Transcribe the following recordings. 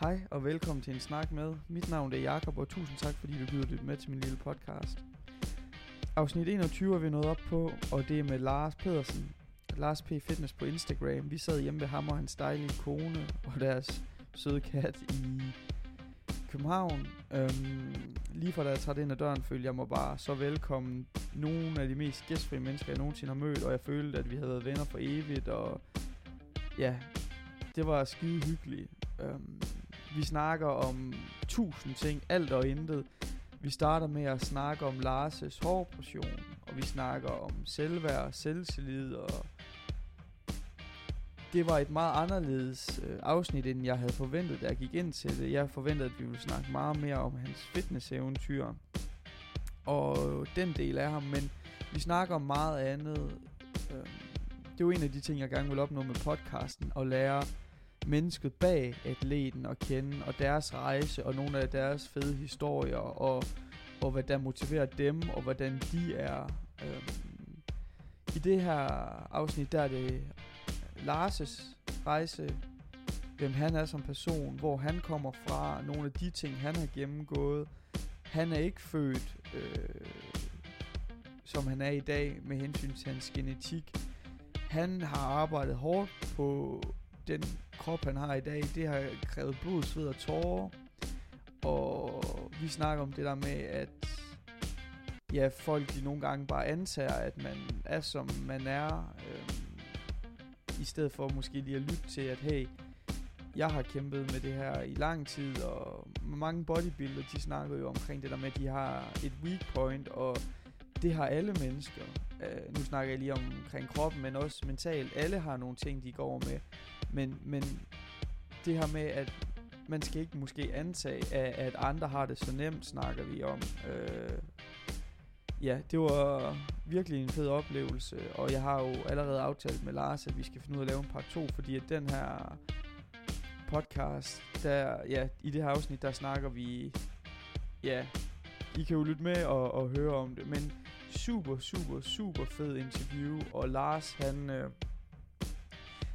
Hej og velkommen til en snak med. Mit navn er Jakob og tusind tak fordi du gider lytte med til min lille podcast. Afsnit 21 er vi nået op på, og det er med Lars Pedersen. Lars P. Fitness på Instagram. Vi sad hjemme ved ham og hans dejlige kone og deres søde kat i København. Øhm, lige fra da jeg trådte ind ad døren, følte jeg mig bare så velkommen. Nogle af de mest gæstfri mennesker, jeg nogensinde har mødt, og jeg følte, at vi havde været venner for evigt, og ja, det var skide hyggeligt. Øhm, vi snakker om tusind ting, alt og intet. Vi starter med at snakke om Lars' hårportion, og vi snakker om selvværd, selvtillid, og det var et meget anderledes øh, afsnit, end jeg havde forventet, da jeg gik ind til det. Jeg forventede, at vi ville snakke meget mere om hans fitnesseventyr, og den del af ham, men vi snakker om meget andet. Øh, det er jo en af de ting, jeg gerne vil opnå med podcasten, at lære mennesket bag atleten at kende, og deres rejse, og nogle af deres fede historier, og, og hvad der motiverer dem, og hvordan de er. Øhm, I det her afsnit, der er det Lars' rejse, hvem han er som person, hvor han kommer fra, nogle af de ting, han har gennemgået. Han er ikke født, øh, som han er i dag, med hensyn til hans genetik. Han har arbejdet hårdt på den krop, han har i dag. Det har krævet blod, sved og tårer. Og vi snakker om det der med, at ja, folk de nogle gange bare antager, at man er som man er. Øh, I stedet for måske lige at lytte til, at hey, jeg har kæmpet med det her i lang tid, og mange bodybuilder, de snakker jo omkring det der med, at de har et weak point, og det har alle mennesker øh, nu snakker jeg lige om, omkring kroppen, men også mentalt. Alle har nogle ting, de går med. Men, men det her med, at man skal ikke måske antage, at, at andre har det så nemt, snakker vi om. Øh, ja, det var virkelig en fed oplevelse, og jeg har jo allerede aftalt med Lars, at vi skal finde ud af at lave en part 2, fordi at den her podcast, der, ja, i det her afsnit, der snakker vi, ja, I kan jo lytte med og, og høre om det, men super, super, super fed interview, og Lars, han, øh,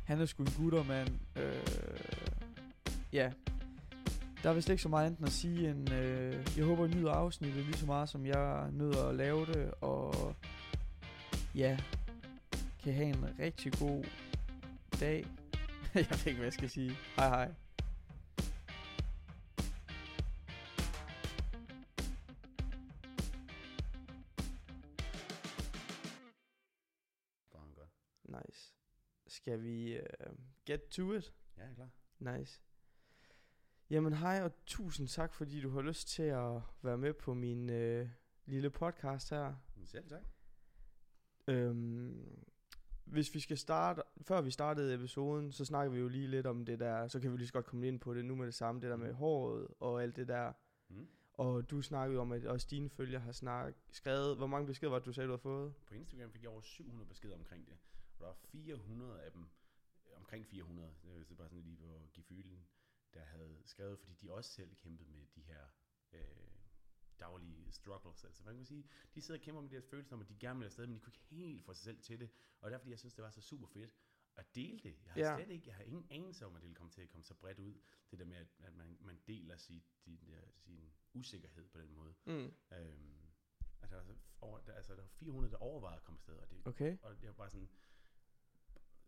han er sgu en guttermand, øh, ja, der er vist ikke så meget andet at sige end, øh, jeg håber, I nyder afsnittet lige så meget, som jeg nød at lave det, og ja, kan have en rigtig god dag. jeg ved ikke, hvad jeg skal sige. Hej hej. Skal vi uh, get to it? Ja, jeg er klar. Nice. Jamen hej og tusind tak, fordi du har lyst til at være med på min uh, lille podcast her. Selv tak. Øhm, hvis vi skal starte, før vi startede episoden, så snakker vi jo lige lidt om det der, så kan vi lige så godt komme ind på det nu med det samme, det der med håret og alt det der. Mm. Og du snakkede om, at også dine følgere har snak, skrevet, hvor mange beskeder var det, du sagde, du har fået? På Instagram fik jeg over 700 beskeder omkring det. Og der var 400 af dem, øh, omkring 400, det er så bare sådan lige på at give fylen, der havde skrevet, fordi de også selv kæmpede med de her øh, daglige struggles. Altså man kan sige, de sidder og kæmper med deres følelser om, at de gerne vil afsted, men de kunne ikke helt få sig selv til det. Og derfor, jeg synes, det var så super fedt at dele det. Jeg har Ja. slet ikke, jeg har ingen anelse om, at det ville komme til at komme så bredt ud. Det der med, at, at man, man deler sit, din, der, sin usikkerhed på den måde. Mm. Øhm, altså, over, der, altså, der var 400, der overvejede at komme afsted, og, det, Okay. og jeg var bare sådan,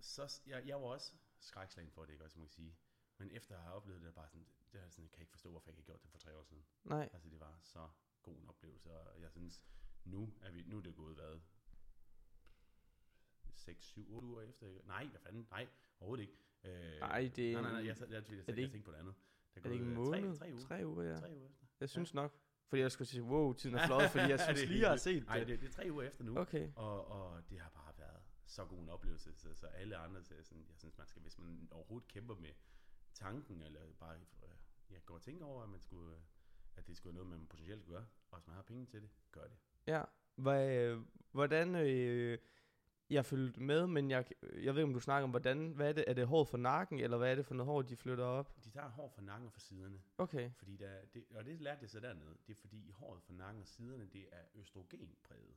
så, jeg, jeg var også skrækslagen for det, ikke også, må jeg sige. Men efter at have oplevet det, er bare sådan, det er sådan, jeg kan ikke forstå, hvorfor jeg ikke har gjort det for tre år siden. Nej. Altså, det var så god en oplevelse, og jeg synes, nu er, vi, nu er det gået, hvad? 6, 7, 8 uger efter. Nej, hvad fanden? Nej, overhovedet ikke. Øh, Nej, det er Nej, nej, nej, jeg, jeg, jeg, jeg, jeg, det jeg tænkte på det andet. Der Er det ikke en øh, måned? Tre, tre uger. Tre uger, ja. Tre uger efter. Jeg synes nok. Fordi jeg skulle sige, wow, tiden er flot, fordi jeg synes Det er lige, jeg har set vildt. Ej, det. det, det er tre uger efter nu. Okay. Og, og det har bare så god en oplevelse, så, så alle andre, så sådan, jeg synes, man skal, hvis man overhovedet kæmper med tanken, eller bare øh, ja, går og tænker over, at, man skulle, øh, at det skulle være noget, man potentielt skulle gøre, og hvis man har penge til det, gør det. Ja. Øh, hvordan, øh, jeg følte med, men jeg, jeg ved ikke, om du snakker om, hvordan, hvad er det, er det hår for nakken, eller hvad er det for noget hår, de flytter op? De tager hår fra nakken og fra siderne, Okay, fordi der, det, og det lærte jeg så dernede, det er fordi håret fra nakken og siderne, det er østrogenpræget.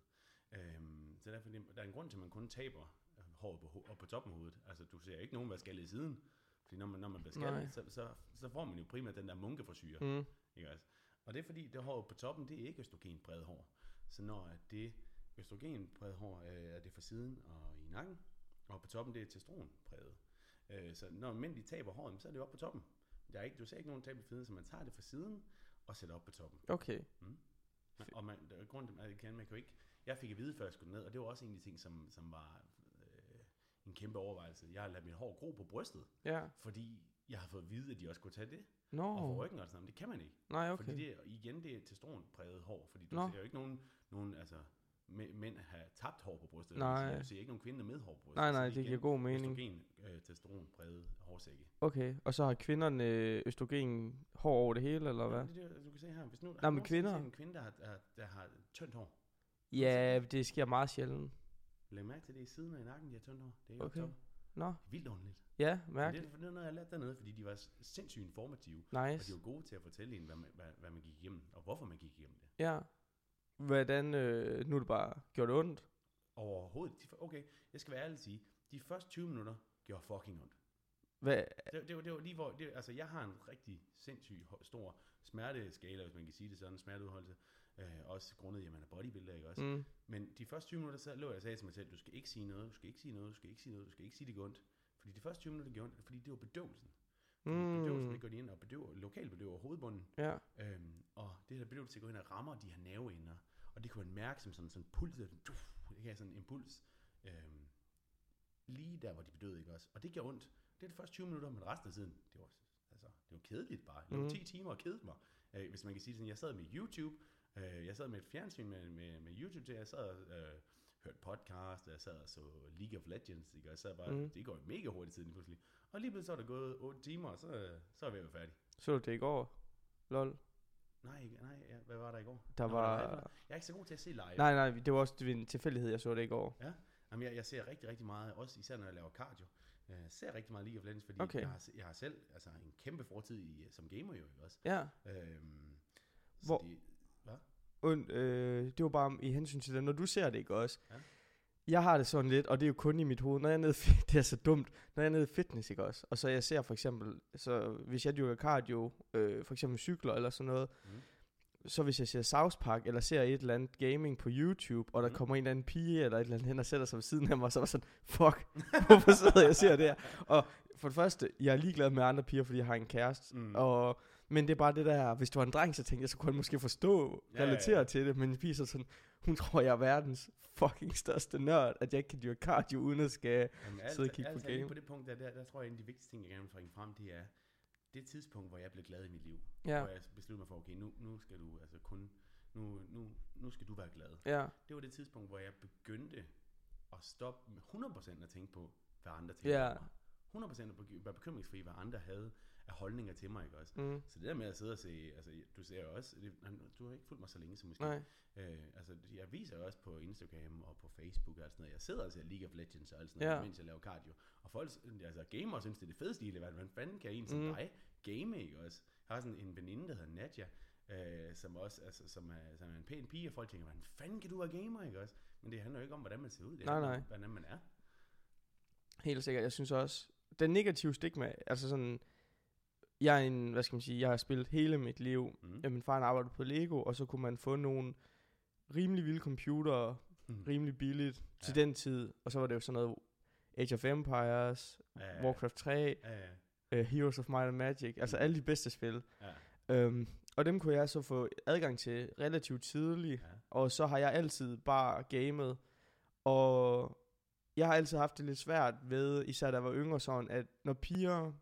Øhm, så derfor, det- der er en grund til, at man kun taber øh, håret på, ho- op på toppen af hovedet. Altså, du ser ikke nogen være skaldet i siden, Fordi når man, når man bliver skaldet, så, så, så får man jo primært den der munkeforsyre. Mm. Ikke også? Og det er fordi, det hår på toppen, det er ikke østrogenpræget hår. Så når det østrogenpræget hår øh, er det for siden og i nakken, og på toppen det er testosteronpræget. Øh, så når mænd de taber håret, så er det op på toppen. Der er ikke, du ser ikke nogen tabe fede, så man tager det fra siden og sætter op på toppen. Okay. Man, og man, der er grund at man kan jo ikke, jeg fik at vide, før jeg skulle ned, og det var også en af de ting, som, som var øh, en kæmpe overvejelse. Jeg har ladet mit hår gro på brystet, Ja. fordi jeg har fået at vide, at de også kunne tage det. Nå. Og på ryggen og sådan noget, men det kan man ikke. Nej, Okay. Fordi det igen, det er testosteronpræget hår, fordi du Nå. ser jo ikke nogen, nogen altså, mæ- mænd have tabt hår på brystet. Nej. Du ser ikke nogen kvinder med hår på brystet. Nej, nej, det giver god mening. Østrogen, øh, testosteronpræget hårsække. Okay, og så har kvinderne øh, østrogen hår over det hele, eller hvad? Ja, det er det, du kan se her. Hvis nu, men har du nogensinde kvinder- en kvinde, der har, der, der har tyndt hår. Ja, det sker meget sjældent. Læg mærke til det i siden og i nakken, de har tyndt hår. Det er Okay. okay. Nå, vildt ordentligt. ja, Men mærk. det, er- det noget, jeg har lært dernede, fordi de var sindssygt informative. Og Nice. de var gode til at fortælle en, hvad man, hvad, hvad man gik igennem, og hvorfor man gik igennem det. Ja. Hvordan, øh, nu er det bare gjort ondt. Overhovedet. De, okay, jeg skal være ærlig og sige, de første 20 minutter gjorde fucking ondt. Hvad? Det, det, var, det var lige hvor, det, altså jeg har en rigtig sindssyg hø- stor smerteskala, hvis man kan sige det sådan, smerteudholdelse. Øh, også grundet, at man er bodybuilder, ikke også? Mm. Mm. Men de første 20 minutter, så lå jeg og sagde til mig selv, du skal ikke sige noget, du skal ikke sige noget, du skal ikke sige noget, du skal ikke sige det går ondt. Fordi de første 20 minutter gjorde ondt, fordi det var bedøvelsen. Fordi Mm. bedøvelsen, det går de ind og bedøver, lokal bedøver hovedbunden, Ja. Øhm, og det her bedøvelse det går ind og rammer de her nerveender. Og det kan man mærke som sådan, sådan en puls, det kan sådan en impuls. Øhm, lige der, hvor de bedøvede, ikke også? Og det gjorde ondt. Det er de første 20 minutter, men resten af tiden, det var, altså, det var kedeligt bare. Lå Mhm. 10 timer og kedede mig. Øh, hvis man kan sige det sådan, jeg sad med YouTube, øh, jeg sad med et fjernsyn med, med, med YouTube til, jeg sad og øh, hørte podcast, og jeg sad og så League of Legends, ikke? og jeg sad bare, mm. det går mega hurtigt tiden pludselig. Og lige pludselig så er der gået 8 timer, og så, så er vi ved at være færdig. Så du det i går? Lol. Nej, nej, ja, hvad var der i går? Der Nå, var... Jeg er ikke så god til at se live. Nej, nej, det var også det en tilfældighed, jeg så det i går. Jamen, jeg, jeg ser rigtig, rigtig meget, også især når jeg laver cardio. Jeg ser rigtig meget League of Legends, fordi Okay. jeg, har, jeg har selv altså, en kæmpe fortid i, som gamer jo, ikke også? Ja. Øhm, Hvor- De, Und, øh, det var bare i hensyn til det, når du ser det, ikke også? Ja. Jeg har det sådan lidt, og det er jo kun i mit hoved, når jeg er nede, det er så dumt, når jeg er nede i fitness, ikke også? Og så jeg ser for eksempel, så hvis jeg dyrker cardio, øh, for eksempel cykler eller sådan noget, Mhm. så hvis jeg ser South Park, eller ser et eller andet gaming på YouTube, og der Mhm. kommer en eller anden pige, eller et eller andet hen og sætter sig ved siden af mig, så var jeg sådan, fuck, hvorfor sidder jeg og ser det her? Og for det første, jeg er ligeglad med andre piger, fordi jeg har en kæreste, Mm. og, men det er bare det der, hvis du var en dreng, så tænkte jeg, så kunne jeg måske forstå, Ja, ja, relatere ja. til det, men så sådan, hun tror, jeg er verdens fucking største nørd, at jeg ikke kan dyrke cardio, uden at skal... Jamen, sidde og kigge på altså, lige game. på det punkt, der, der, der tror jeg, en af de vigtigste ting, jeg gerne vil bringe frem, det er det tidspunkt, hvor jeg blev glad i mit liv. Ja, Hvor jeg besluttede mig for, okay, nu, nu skal du altså kun, nu, nu, nu skal du være glad. ja, Det var det tidspunkt, hvor jeg begyndte at stoppe med 100% at tænke på, hvad andre tænkte Ja. om mig. 100% at være bekymringsfri, hvad andre havde af holdninger til mig, ikke også? mm, Så det der med at sidde og se, altså du ser jo også, det, du har ikke fulgt mig så længe som måske. nej, Øh, altså jeg viser jo også på Instagram og på Facebook og sådan noget. Jeg sidder og ser League of Legends og alt sådan Ja. noget, mens jeg laver cardio. Og folk, altså gamere synes, det er det fedeste i verden. Hvordan fanden kan en som Mm. dig game, ikke også? Jeg har sådan en veninde, der hedder Nadja, øh, som også altså, som er, som er en pæn pige, og folk tænker, hvordan fanden kan du være gamer, ikke også? Men det handler jo ikke om, hvordan man ser ud. Det Nej, nej. hvordan man er. helt sikkert. Jeg synes også, den negative stigma, altså sådan, jeg er en, hvad skal man sige, jeg har spillet hele mit liv. Mm. Ja, min far arbejdede på Lego, og så kunne man få nogle rimelig vilde computer, Mm. rimelig billigt til Ja. den tid. Og så var det jo sådan noget Age of Empires, Ja, Warcraft 3, Ja, ja, uh, Heroes of Might and Magic, altså Mm. alle de bedste spil. ja, Um, og dem kunne jeg så få adgang til relativt tidligt, ja. og så har jeg altid bare gamet. Og jeg har altid haft det lidt svært ved, især da jeg var yngre, sådan, at når piger,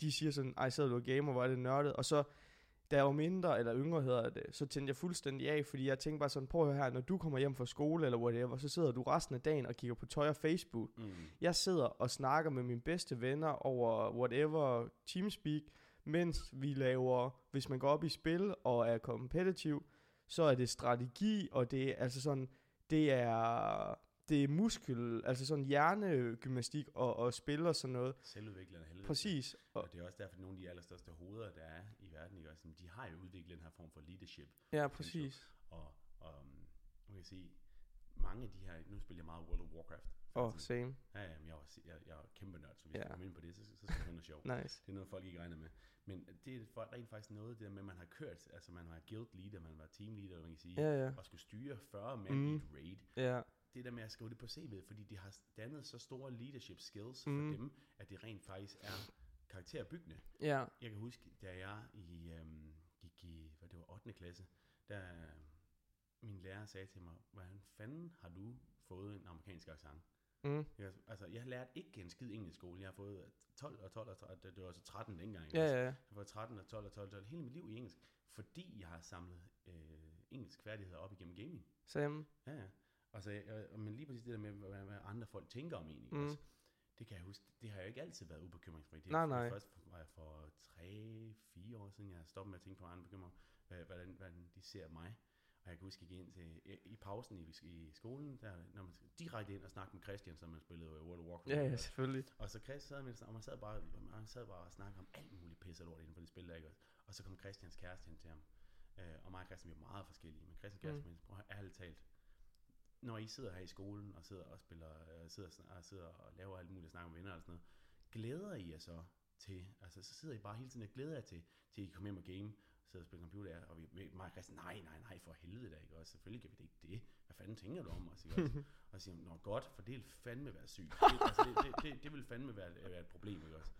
de siger sådan, ej, sidder du gamer, hvor er det nørdet, og så, da jeg var mindre, eller yngre hedder det, så tændte jeg fuldstændig af, fordi jeg tænkte bare sådan, prøv at høre her, når du kommer hjem fra skole, eller whatever, så sidder du resten af dagen og kigger på tøj og Facebook. Mm. Jeg sidder og snakker med mine bedste venner over whatever Teamspeak, mens vi laver, hvis man går op i spil og er competitive, så er det strategi, og det er altså sådan, det er, det er muskel, altså sådan hjernegymnastik og, og spil og sådan noget. Selvudviklende helvede. Præcis. Og, Og det er også derfor, at nogle af de allerstørste hoveder, der er i verden, ikke? Også, de har jo udviklet den her form for leadership. ja, præcis. Og, og um, man kan sige, mange af de her, nu spiller jeg meget World of Warcraft, Åh, oh, same. Ja, ja, men jeg, var, jeg, jeg er kæmpe nørd, så hvis Ja. jeg kommer ind på det, så, så skal det være noget sjovt. Nice. Det er noget, folk ikke regner med. Men det er for- rent faktisk noget, det der med, at man har kørt, altså man har guild leader, man har team leader, man kan sige, Ja, ja. og skulle styre 40 mand Mm. i et raid. Ja, Det der med at skrive det på CV'et, fordi de har dannet så store leadership skills Mm. for dem, at det rent faktisk er karakterbyggende. ja. Jeg kan huske, da jeg i, øhm, gik i, hvad det var, 8. klasse, der min lærer sagde til mig, hvordan fanden har du fået en amerikansk accent? Mm. Jeg, altså, jeg lærte ikke en skid engelsk skole. Jeg har fået 12 og 12 og 12, det var så 13 dengang. Ja, ja, ja. Jeg har fået 13 og 12 og 12 og 12 hele mit liv i engelsk, fordi jeg har samlet øh, engelsk færdigheder op igennem gaming. Same. Ja, ja. Og så, jeg, og- men lige præcis det der med, hvad, andre folk tænker om en, ikke Mm. Det kan jeg huske, det har jeg ikke altid været ubekymringsfri. Det Nej, nej. først var jeg for 3-4 år siden, jeg stoppet med at tænke på andre bekymring, hvad- hvordan, hvordan de ser mig. Og jeg kan huske, jeg gik ind til, i, i pausen i, i skolen, der, når man direkte ind og snakke med Christian, som man spillede World of Warcraft. Ja, ja, selvfølgelig. Og så Chris sad med, og man sad bare, man sad bare og snakkede om alt muligt pisse lort inden for det spil, der, ikke? Og så kom Christians kæreste hen til ham. Øh, og mig og Christian vi er meget forskellige, men Christians kæreste, mm. prøv at ærligt talt, når I sidder her i skolen og sidder og spiller, øh, sidder, og sn- og sidder og laver alt muligt, snakker med venner og sådan noget, glæder I jer så til, altså så sidder I bare hele tiden og glæder jer til, til I kommer hjem og game, sidder og spiller computer, ja, og vi, mig og Christian, nej, nej, nej, for helvede da, ikke også? Selvfølgelig kan vi da ikke det. Hvad fanden tænker du om os, ikke også? Og så siger hun, nå godt, for det vil fandme være sygt. Det, altså, det, det, det, det vil fandme være, være et problem, ikke også?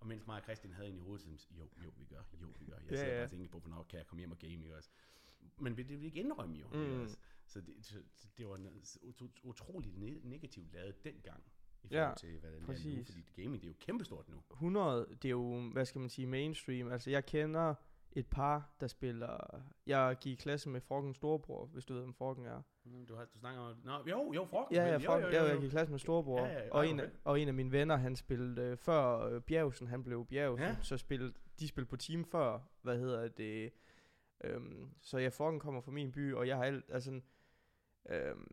Og mens mig og Christian havde en i hovedet, så jo, jo, vi gør, jo, vi gør. Jeg Ja, sidder ja. bare og tænker på, hvornår kan jeg komme hjem og game, ikke også? Men det vil vi ikke indrømme jo, Mm. ikke også? Så det, så det var utroligt ne- negativt lavet dengang, i Ja, forhold til, hvad det er nu, præcis. fordi gaming, det er jo kæmpestort nu. 100, det er jo, hvad skal man sige, mainstream. Altså, jeg kender et par, der spiller... Jeg gik i klasse med Froggen Storebror, hvis du ved, hvem Froggen er. Mm, Du, har, du snakker om, nå, jo, jo, Frog. Ja, ja, jo, Froggen, jo, jo, ja, jeg jo. gik i klasse med Storebror. Ja, ja, og, ej, en, af, og en af mine venner, han spillede øh, før øh, Bjergsen, han blev Bjergsen, Ja. så spillede, de spillede på team før, hvad hedder det... Øhm, så ja, Froggen kommer fra min by, og jeg har alt, altså... Øhm,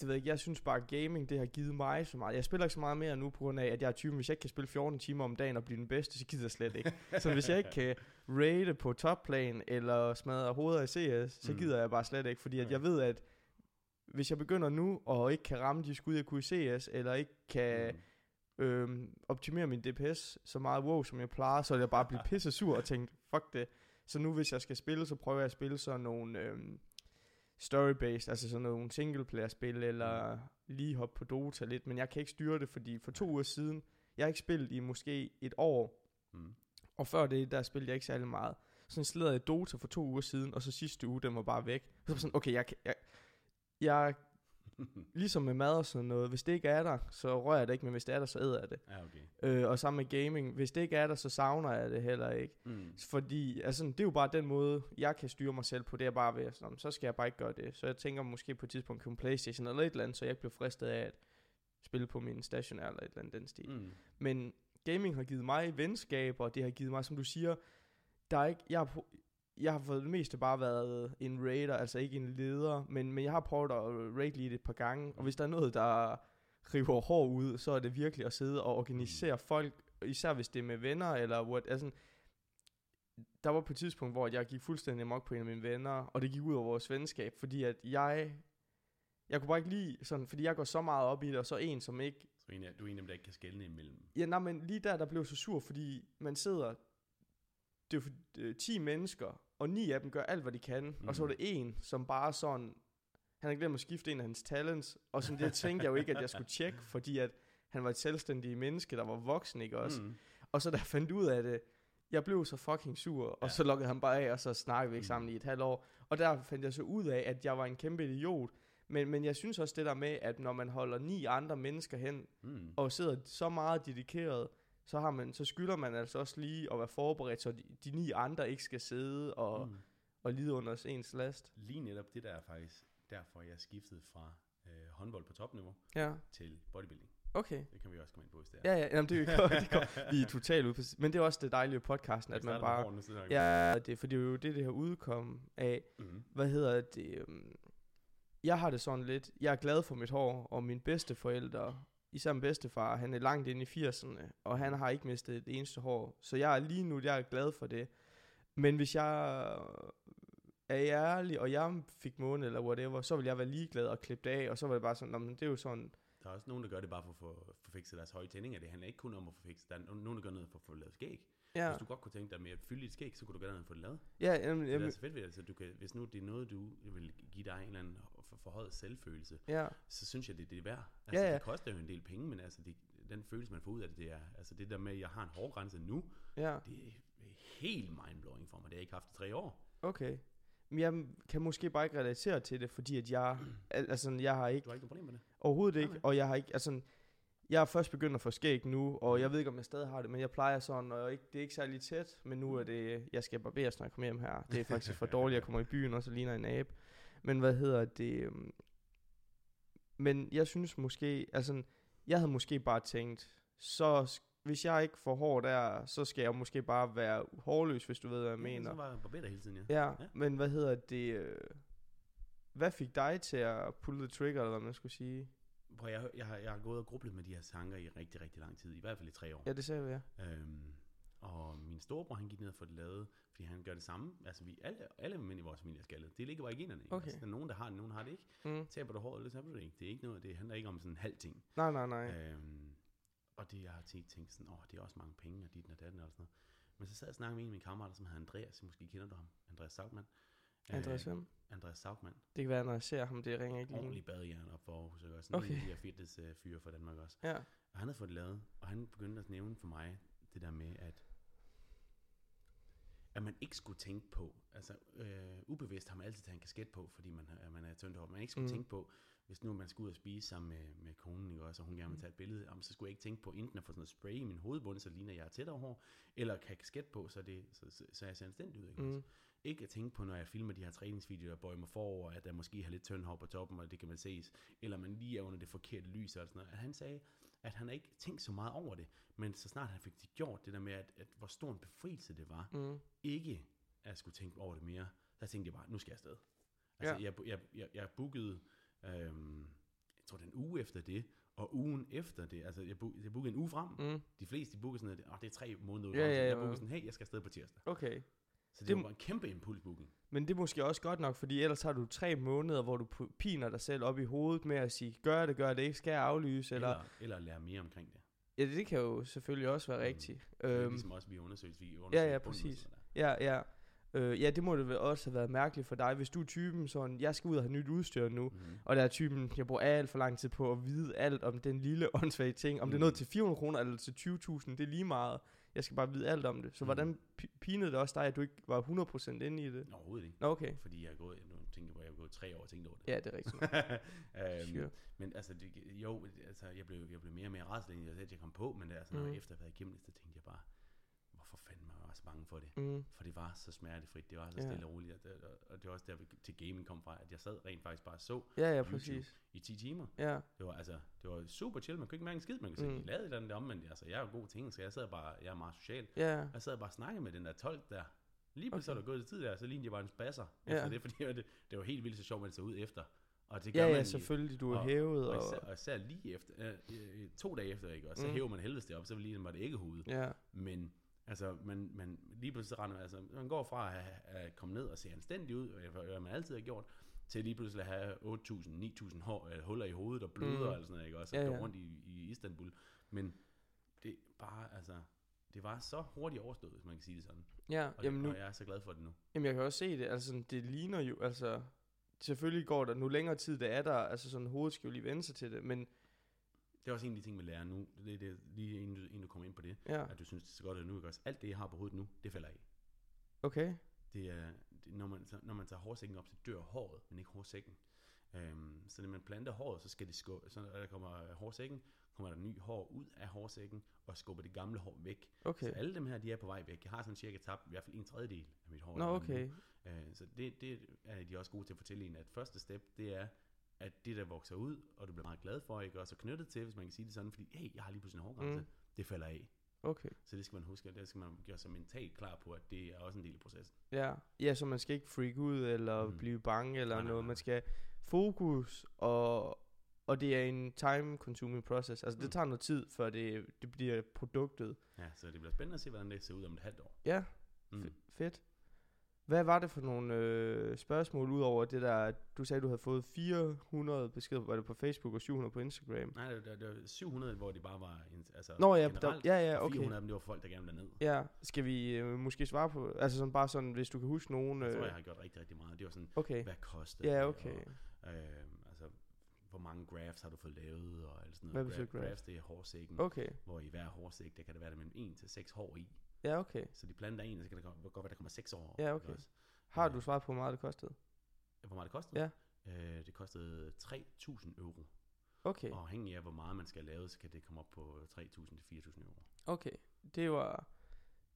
det ved jeg ikke, jeg synes bare, gaming, det har givet mig så meget. Jeg spiller ikke så meget mere nu, på grund af, at jeg er typen, hvis jeg ikke kan spille 14 timer om dagen og blive den bedste, så gider jeg slet ikke. så hvis jeg ikke kan raide på topplan, eller smadre hoveder i CS, så Mm. gider jeg bare slet ikke, fordi at jeg ved, at hvis jeg begynder nu, og ikke kan ramme de skud, jeg kunne i CS, eller ikke kan Mm. øhm, optimere min DPS så meget wow, som jeg plejer, så jeg bare blive pisse sur og tænke, fuck det. Så nu hvis jeg skal spille, så prøver jeg at spille sådan nogle øhm, story-based, altså sådan nogle single-player-spil, eller lige hoppe på Dota lidt, men jeg kan ikke styre det, fordi for to uger siden, jeg har ikke spillet i måske et år, Mm. og før det, der spillede jeg ikke særlig meget. Så installerede jeg Dota for to uger siden, og så sidste uge, den var bare væk. Så var sådan, okay, jeg, jeg, jeg ligesom med mad og sådan noget, hvis det ikke er der, så rører jeg det ikke, men hvis det er der, så æder jeg det. ja, okay. Øh, og sammen med gaming, hvis det ikke er der, så savner jeg det heller ikke. Mm. Fordi altså, det er jo bare den måde, jeg kan styre mig selv på, det er bare ved, at sådan, så skal jeg bare ikke gøre det. Så jeg tænker måske på et tidspunkt en Playstation eller et eller andet, så jeg ikke bliver fristet af at spille på min stationær eller et eller andet den stil. Mm. Men gaming har givet mig venskaber, og det har givet mig, som du siger, der er ikke, jeg på- jeg har for det meste bare været en raider, altså ikke en leder, men, men jeg har prøvet at raid lead et par gange, og hvis der er noget, der river hår ud, så er det virkelig at sidde og organisere folk, især hvis det er med venner, eller what, altså, der var på et tidspunkt, hvor jeg gik fuldstændig amok på en af mine venner, og det gik ud over vores venskab, fordi at jeg, jeg kunne bare ikke lide sådan, fordi jeg går så meget op i det, og så en, som ikke Så en af, du er en af dem, der ikke kan skelne imellem. Ja, nej, men lige der, der blev så sur, fordi man sidder, det er jo for, øh, 10 mennesker, og ni af dem gør alt, hvad de kan, mm. og så er Mhm. det en, som bare sådan, han har glemt at skifte en af hans talents, og sådan det tænkte jeg jo ikke, at jeg skulle tjekke, fordi at han var et selvstændigt menneske, der var voksen, ikke også? Mm. Og så da jeg fandt ud af det, jeg blev så fucking sur, og Ja. så lukkede han bare af, og så snakkede vi ikke Mm. sammen i et halvt år. Og der fandt jeg så ud af, at jeg var en kæmpe idiot. Men, men jeg synes også det der med, at når man holder ni andre mennesker hen, Mm. og sidder så meget dedikeret, så, har man, så skylder man altså også lige at være forberedt, så de, de ni andre ikke skal sidde og, mm. Mm. og lide under ens last. Lige netop det der er faktisk derfor, jeg skiftede fra øh, håndbold på topniveau Ja, til bodybuilding. okay. Det kan vi også komme ind på, hvis det er. Ja, ja, jamen, det, er jo- det går, vi er totalt ude på, Men det er også det dejlige podcasten, at man bare... vi. Ja, det, for det er jo det, det her udkom af. Mhm. Hvad hedder det? øhm, Jeg har det sådan lidt... Jeg er glad for mit hår, og mine bedsteforældre, især min bedstefar, han er langt inde i 80'erne, og han har ikke mistet et eneste hår. Så jeg er lige nu, jeg er glad for det. Men hvis jeg er ærlig, og jeg fik måne eller whatever, så vil jeg være ligeglad og klippe det af, og så var det bare sådan, "Nå, men det er jo sådan, Der er også nogen, der gør det bare for at få, få fikset deres høje tændinger. Det handler ikke kun om at få fikset. Der er nogen, der gør noget for at få lavet skæg. Ja, Hvis du godt kunne tænke dig med at fylde dit skæg, så kunne du noget for det lavet. ja jamen, Det er jamen, så fedt ved det. Altså, du kan, hvis nu det er noget, du vil give dig en eller anden for, forhøjet selvfølelse, ja, så synes jeg, det er det er værd. Altså, Ja, ja. Det koster jo en del penge, men altså, det, den følelse, man får ud af det, det er, altså det der med, at jeg har en hård grænse nu, ja, det er helt mindblowing for mig. Det har jeg ikke haft i tre år. okay. Men jeg kan måske bare ikke relatere til det, fordi at jeg, al- altså jeg har ikke, Du har ikke noget problem med det? overhovedet ikke, nej. og jeg har ikke, altså, jeg er først begyndt at få skæg nu, og jeg ved ikke, om jeg stadig har det, men jeg plejer sådan, og ikke, det er ikke særlig tæt, men nu er det, jeg skal barberes, når jeg kommer hjem her. Det er faktisk for dårligt, jeg kommer i byen, og så ligner en abe. Men hvad hedder det, øhm, men jeg synes måske, altså, jeg havde måske bare tænkt, så hvis jeg ikke får hår der, så skal jeg måske bare være hårløs, hvis du ved, hvad jeg mener. Så var jeg barberer hele tiden, ja. Ja, Ja. ja, men hvad hedder det, øh, hvad fik dig til at pull the trigger, eller hvad man skulle sige? Prøv, jeg, jeg, har, jeg har gået og grublet med de her tanker i rigtig, rigtig lang tid. I hvert fald i tre år. Ja, det ser vi, ja. Øhm, og min storebror, han gik ned og få det lavet, fordi han gør det samme. Altså, vi, alle, alle mænd i vores familie er skaldet. Det ligger bare i generne. ikke? Okay. Altså, der er nogen, der har det, nogen har det ikke. Mm. Taber du håret, eller taber du det ikke. Det er ikke noget, det handler ikke om sådan en halv ting. Nej, nej, nej. Øhm, og det, jeg har tænkt, tænkt sådan, åh, det er også mange penge, og dit og datten og sådan noget. Men så sad jeg og snakkede med en af mine kammerater, som hedder Andreas, måske kender du ham, Andreas Saugmann. Andreas hvem? Andreas Saugmann. Det kan være, når jeg ser ham, det ringer ikke lige. Ordentlig badehjern op for Aarhus, også? Okay. Okay. En af de her fitness-fyre fra Danmark også. Ja, Og han havde fået det lavet, og han begyndte at nævne for mig det der med, at at man ikke skulle tænke på, altså øh, ubevidst har man altid taget en kasket på, fordi man, er- man er tyndt hår. Man ikke skulle mm. Mm. tænke på, hvis nu man skulle ud og spise sammen med, med konen, ikke også, og hun gerne vil tage et billede, jamen, så skulle jeg ikke tænke på enten at få sådan noget spray i min hovedbund, så ligner jeg er tættere hår, eller kan kasket på, så, det, så, så, så jeg ser anstændig ud. Ikke, Mm. også? ikke at tænke på, når jeg filmer de her træningsvideoer, der bøjer mig forover, at der måske har lidt tynd hår på toppen, og det kan man ses, eller man lige er under det forkerte lys og sådan noget. At han sagde, at han ikke tænkt så meget over det, men så snart han fik det gjort, det der med, at, at hvor stor en befrielse det var, mm. ikke at skulle tænke over det mere, der tænkte jeg bare, nu skal jeg afsted. Altså, Ja. jeg, jeg, jeg, jeg bookede, øhm, jeg tror, den uge efter det, og ugen efter det, altså jeg, book, jeg bookede en uge frem. Mm. De fleste, de bookede sådan noget, åh, det er tre måneder ud Ja, frem, så ja, jeg ja, bookede ja. sådan, hey, jeg skal afsted på tirsdag. Okay. Så det, Det- var en kæmpe impulsbooking. Men det er måske også godt nok, fordi ellers har du tre måneder, hvor du piner dig selv op i hovedet med at sige, gør det, gør det ikke, skal jeg aflyse, eller... Eller, eller lære mere omkring det. Ja, det kan jo selvfølgelig også være rigtigt. Det er Øhm, ligesom også, vi undersøgte, vi undersøgte ja, og præcis. ja, ja. Øh, ja, det må det også have været mærkeligt for dig, hvis du er typen sådan, jeg skal ud og have nyt udstyr nu, Mhm. og der er typen, jeg bruger alt for lang tid på at vide alt om den lille åndssvage ting, om det er Mm. noget til 400 kroner eller til 20.000, det er lige meget. Jeg skal bare vide alt om det. Så Mm. hvordan pi- pinede det også dig, at du ikke var 100% inde i det? Overhovedet ikke. Nå, okay. Fordi jeg er gået, nu tænker jeg, jeg er gået tre år og tænkt over det. Ja, det er rigtigt. øhm, Sure. Men altså, det, jo, altså, jeg blev, jeg blev mere og mere raslet, end jeg jeg kom på, men altså, når jeg efter at have været igennem det, så tænkte jeg bare, hvorfor fanden var så bange for det? Mm. For det var så smertefrit, det var så Ja. stille og roligt, og det, og- det var også der, vi- til gaming kom fra, at jeg sad rent faktisk bare så Ja, ja, YouTube præcis. i 10 timer. Ja, Det var, altså, det var super chill, man kunne ikke mærke en skid, man kunne se, Mm. de lavede et eller andet om, men altså, jeg er jo god ting, så jeg sad bare, jeg er meget social, ja, jeg sad bare og snakkede med den der tolk der. Lige pludselig okay. Er der gået tid der, så lignede jeg bare en spasser. Ja. Efter det, fordi det, det var helt vildt så sjovt, man så ud efter. Og det ja, man ja, i- selvfølgelig, du er og- hævet, Og og... især, og især lige efter, øh, øh, to dage efter, ikke? og så Mm. hæver man helvedes det op, så lige var det ikke hovedet. Ja, Men altså, man, man, lige pludselig render man, altså, man går fra at, at komme ned og se anstændig ud, hvad man altid har gjort, til lige pludselig at have 8.000, 9.000 hår, øh, huller i hovedet og bløder Mm. og sådan noget, ikke? også? Ja, Ja, rundt i, i Istanbul. Men det bare, altså, det var så hurtigt overstået, hvis man kan sige det sådan. ja. Og, Jamen, nu, og jeg er så glad for det nu. Jamen, jeg kan også se det. Altså, det ligner jo, altså... Selvfølgelig går der nu længere tid, der er der, altså sådan hovedet skal jo lige vende sig til det, men Det er også en af de ting, man lærer nu. Det er det, lige inden du, inden du kommer ind på det, ja, at du synes, det er så godt, at nu ikke også. Alt det, jeg har på hovedet nu, det falder af. okay. Det er, det, når, man, når man tager hårsækken op, så dør håret, men ikke hårsækken. Øhm, så når man planter håret, så skal det skubbe, så når der kommer hårsækken, kommer der ny hår ud af hårsækken, og skubber det gamle hår væk. Okay. Så alle dem her, de er på vej væk. Jeg har sådan cirka tabt i hvert fald en tredjedel af mit hår. Nå, okay. Øh, så det, det er de også gode til at fortælle en, at første step, det er, at det der vokser ud, og du bliver meget glad for, ikke også er knyttet til, hvis man kan sige det sådan, fordi, hey, jeg har lige pludselig en hårgrænse, Mm. det falder af. Okay. Så det skal man huske, og det skal man gøre sig mentalt klar på, at det er også en del af processen. Ja. ja, så man skal ikke freak ud, eller Mm. blive bange, eller Nej, nej, noget. nej. Man skal fokus, og, og det er en time-consuming process. Altså, det Mm. tager noget tid, før det, det bliver produktet. Ja, så det bliver spændende at se, hvordan det ser ud om et halvt år. Ja, Mm. f- fedt. Hvad var det for nogle øh, spørgsmål, udover det der, du sagde, du havde fået 400 beskeder, var det på Facebook og 700 på Instagram? Nej, det, det, det var 700, hvor det bare var... Altså, Nå ja, der, generelt, ja, ja, og okay. 400 af dem, det var folk, der gerne ville ned. Ja, skal vi øh, måske svare på, altså sådan bare sådan, hvis du kan huske nogen... Jeg Øh, tror, jeg har gjort rigtig, rigtig meget. Det var sådan, okay, hvad koster ja, det, okay. Og, øh, altså, hvor mange graphs har du fået lavet, og alt sådan Hvad noget. betyder graphs? graphs? det er hårsækken, Okay, hvor i hver hårsæk, der kan det være der mellem 1 til 6 hår i. ja, okay. Så de planter en, så kan det godt være, der kommer 6 år. Ja, okay. også? Har du svaret på, hvor meget det kostede? Hvor meget det kostede? Ja. Øh, det kostede 3.000 euro. Okay, Og afhængig af, hvor meget man skal lave, så kan det komme op på 3.000 til 4.000 euro. okay. Det var...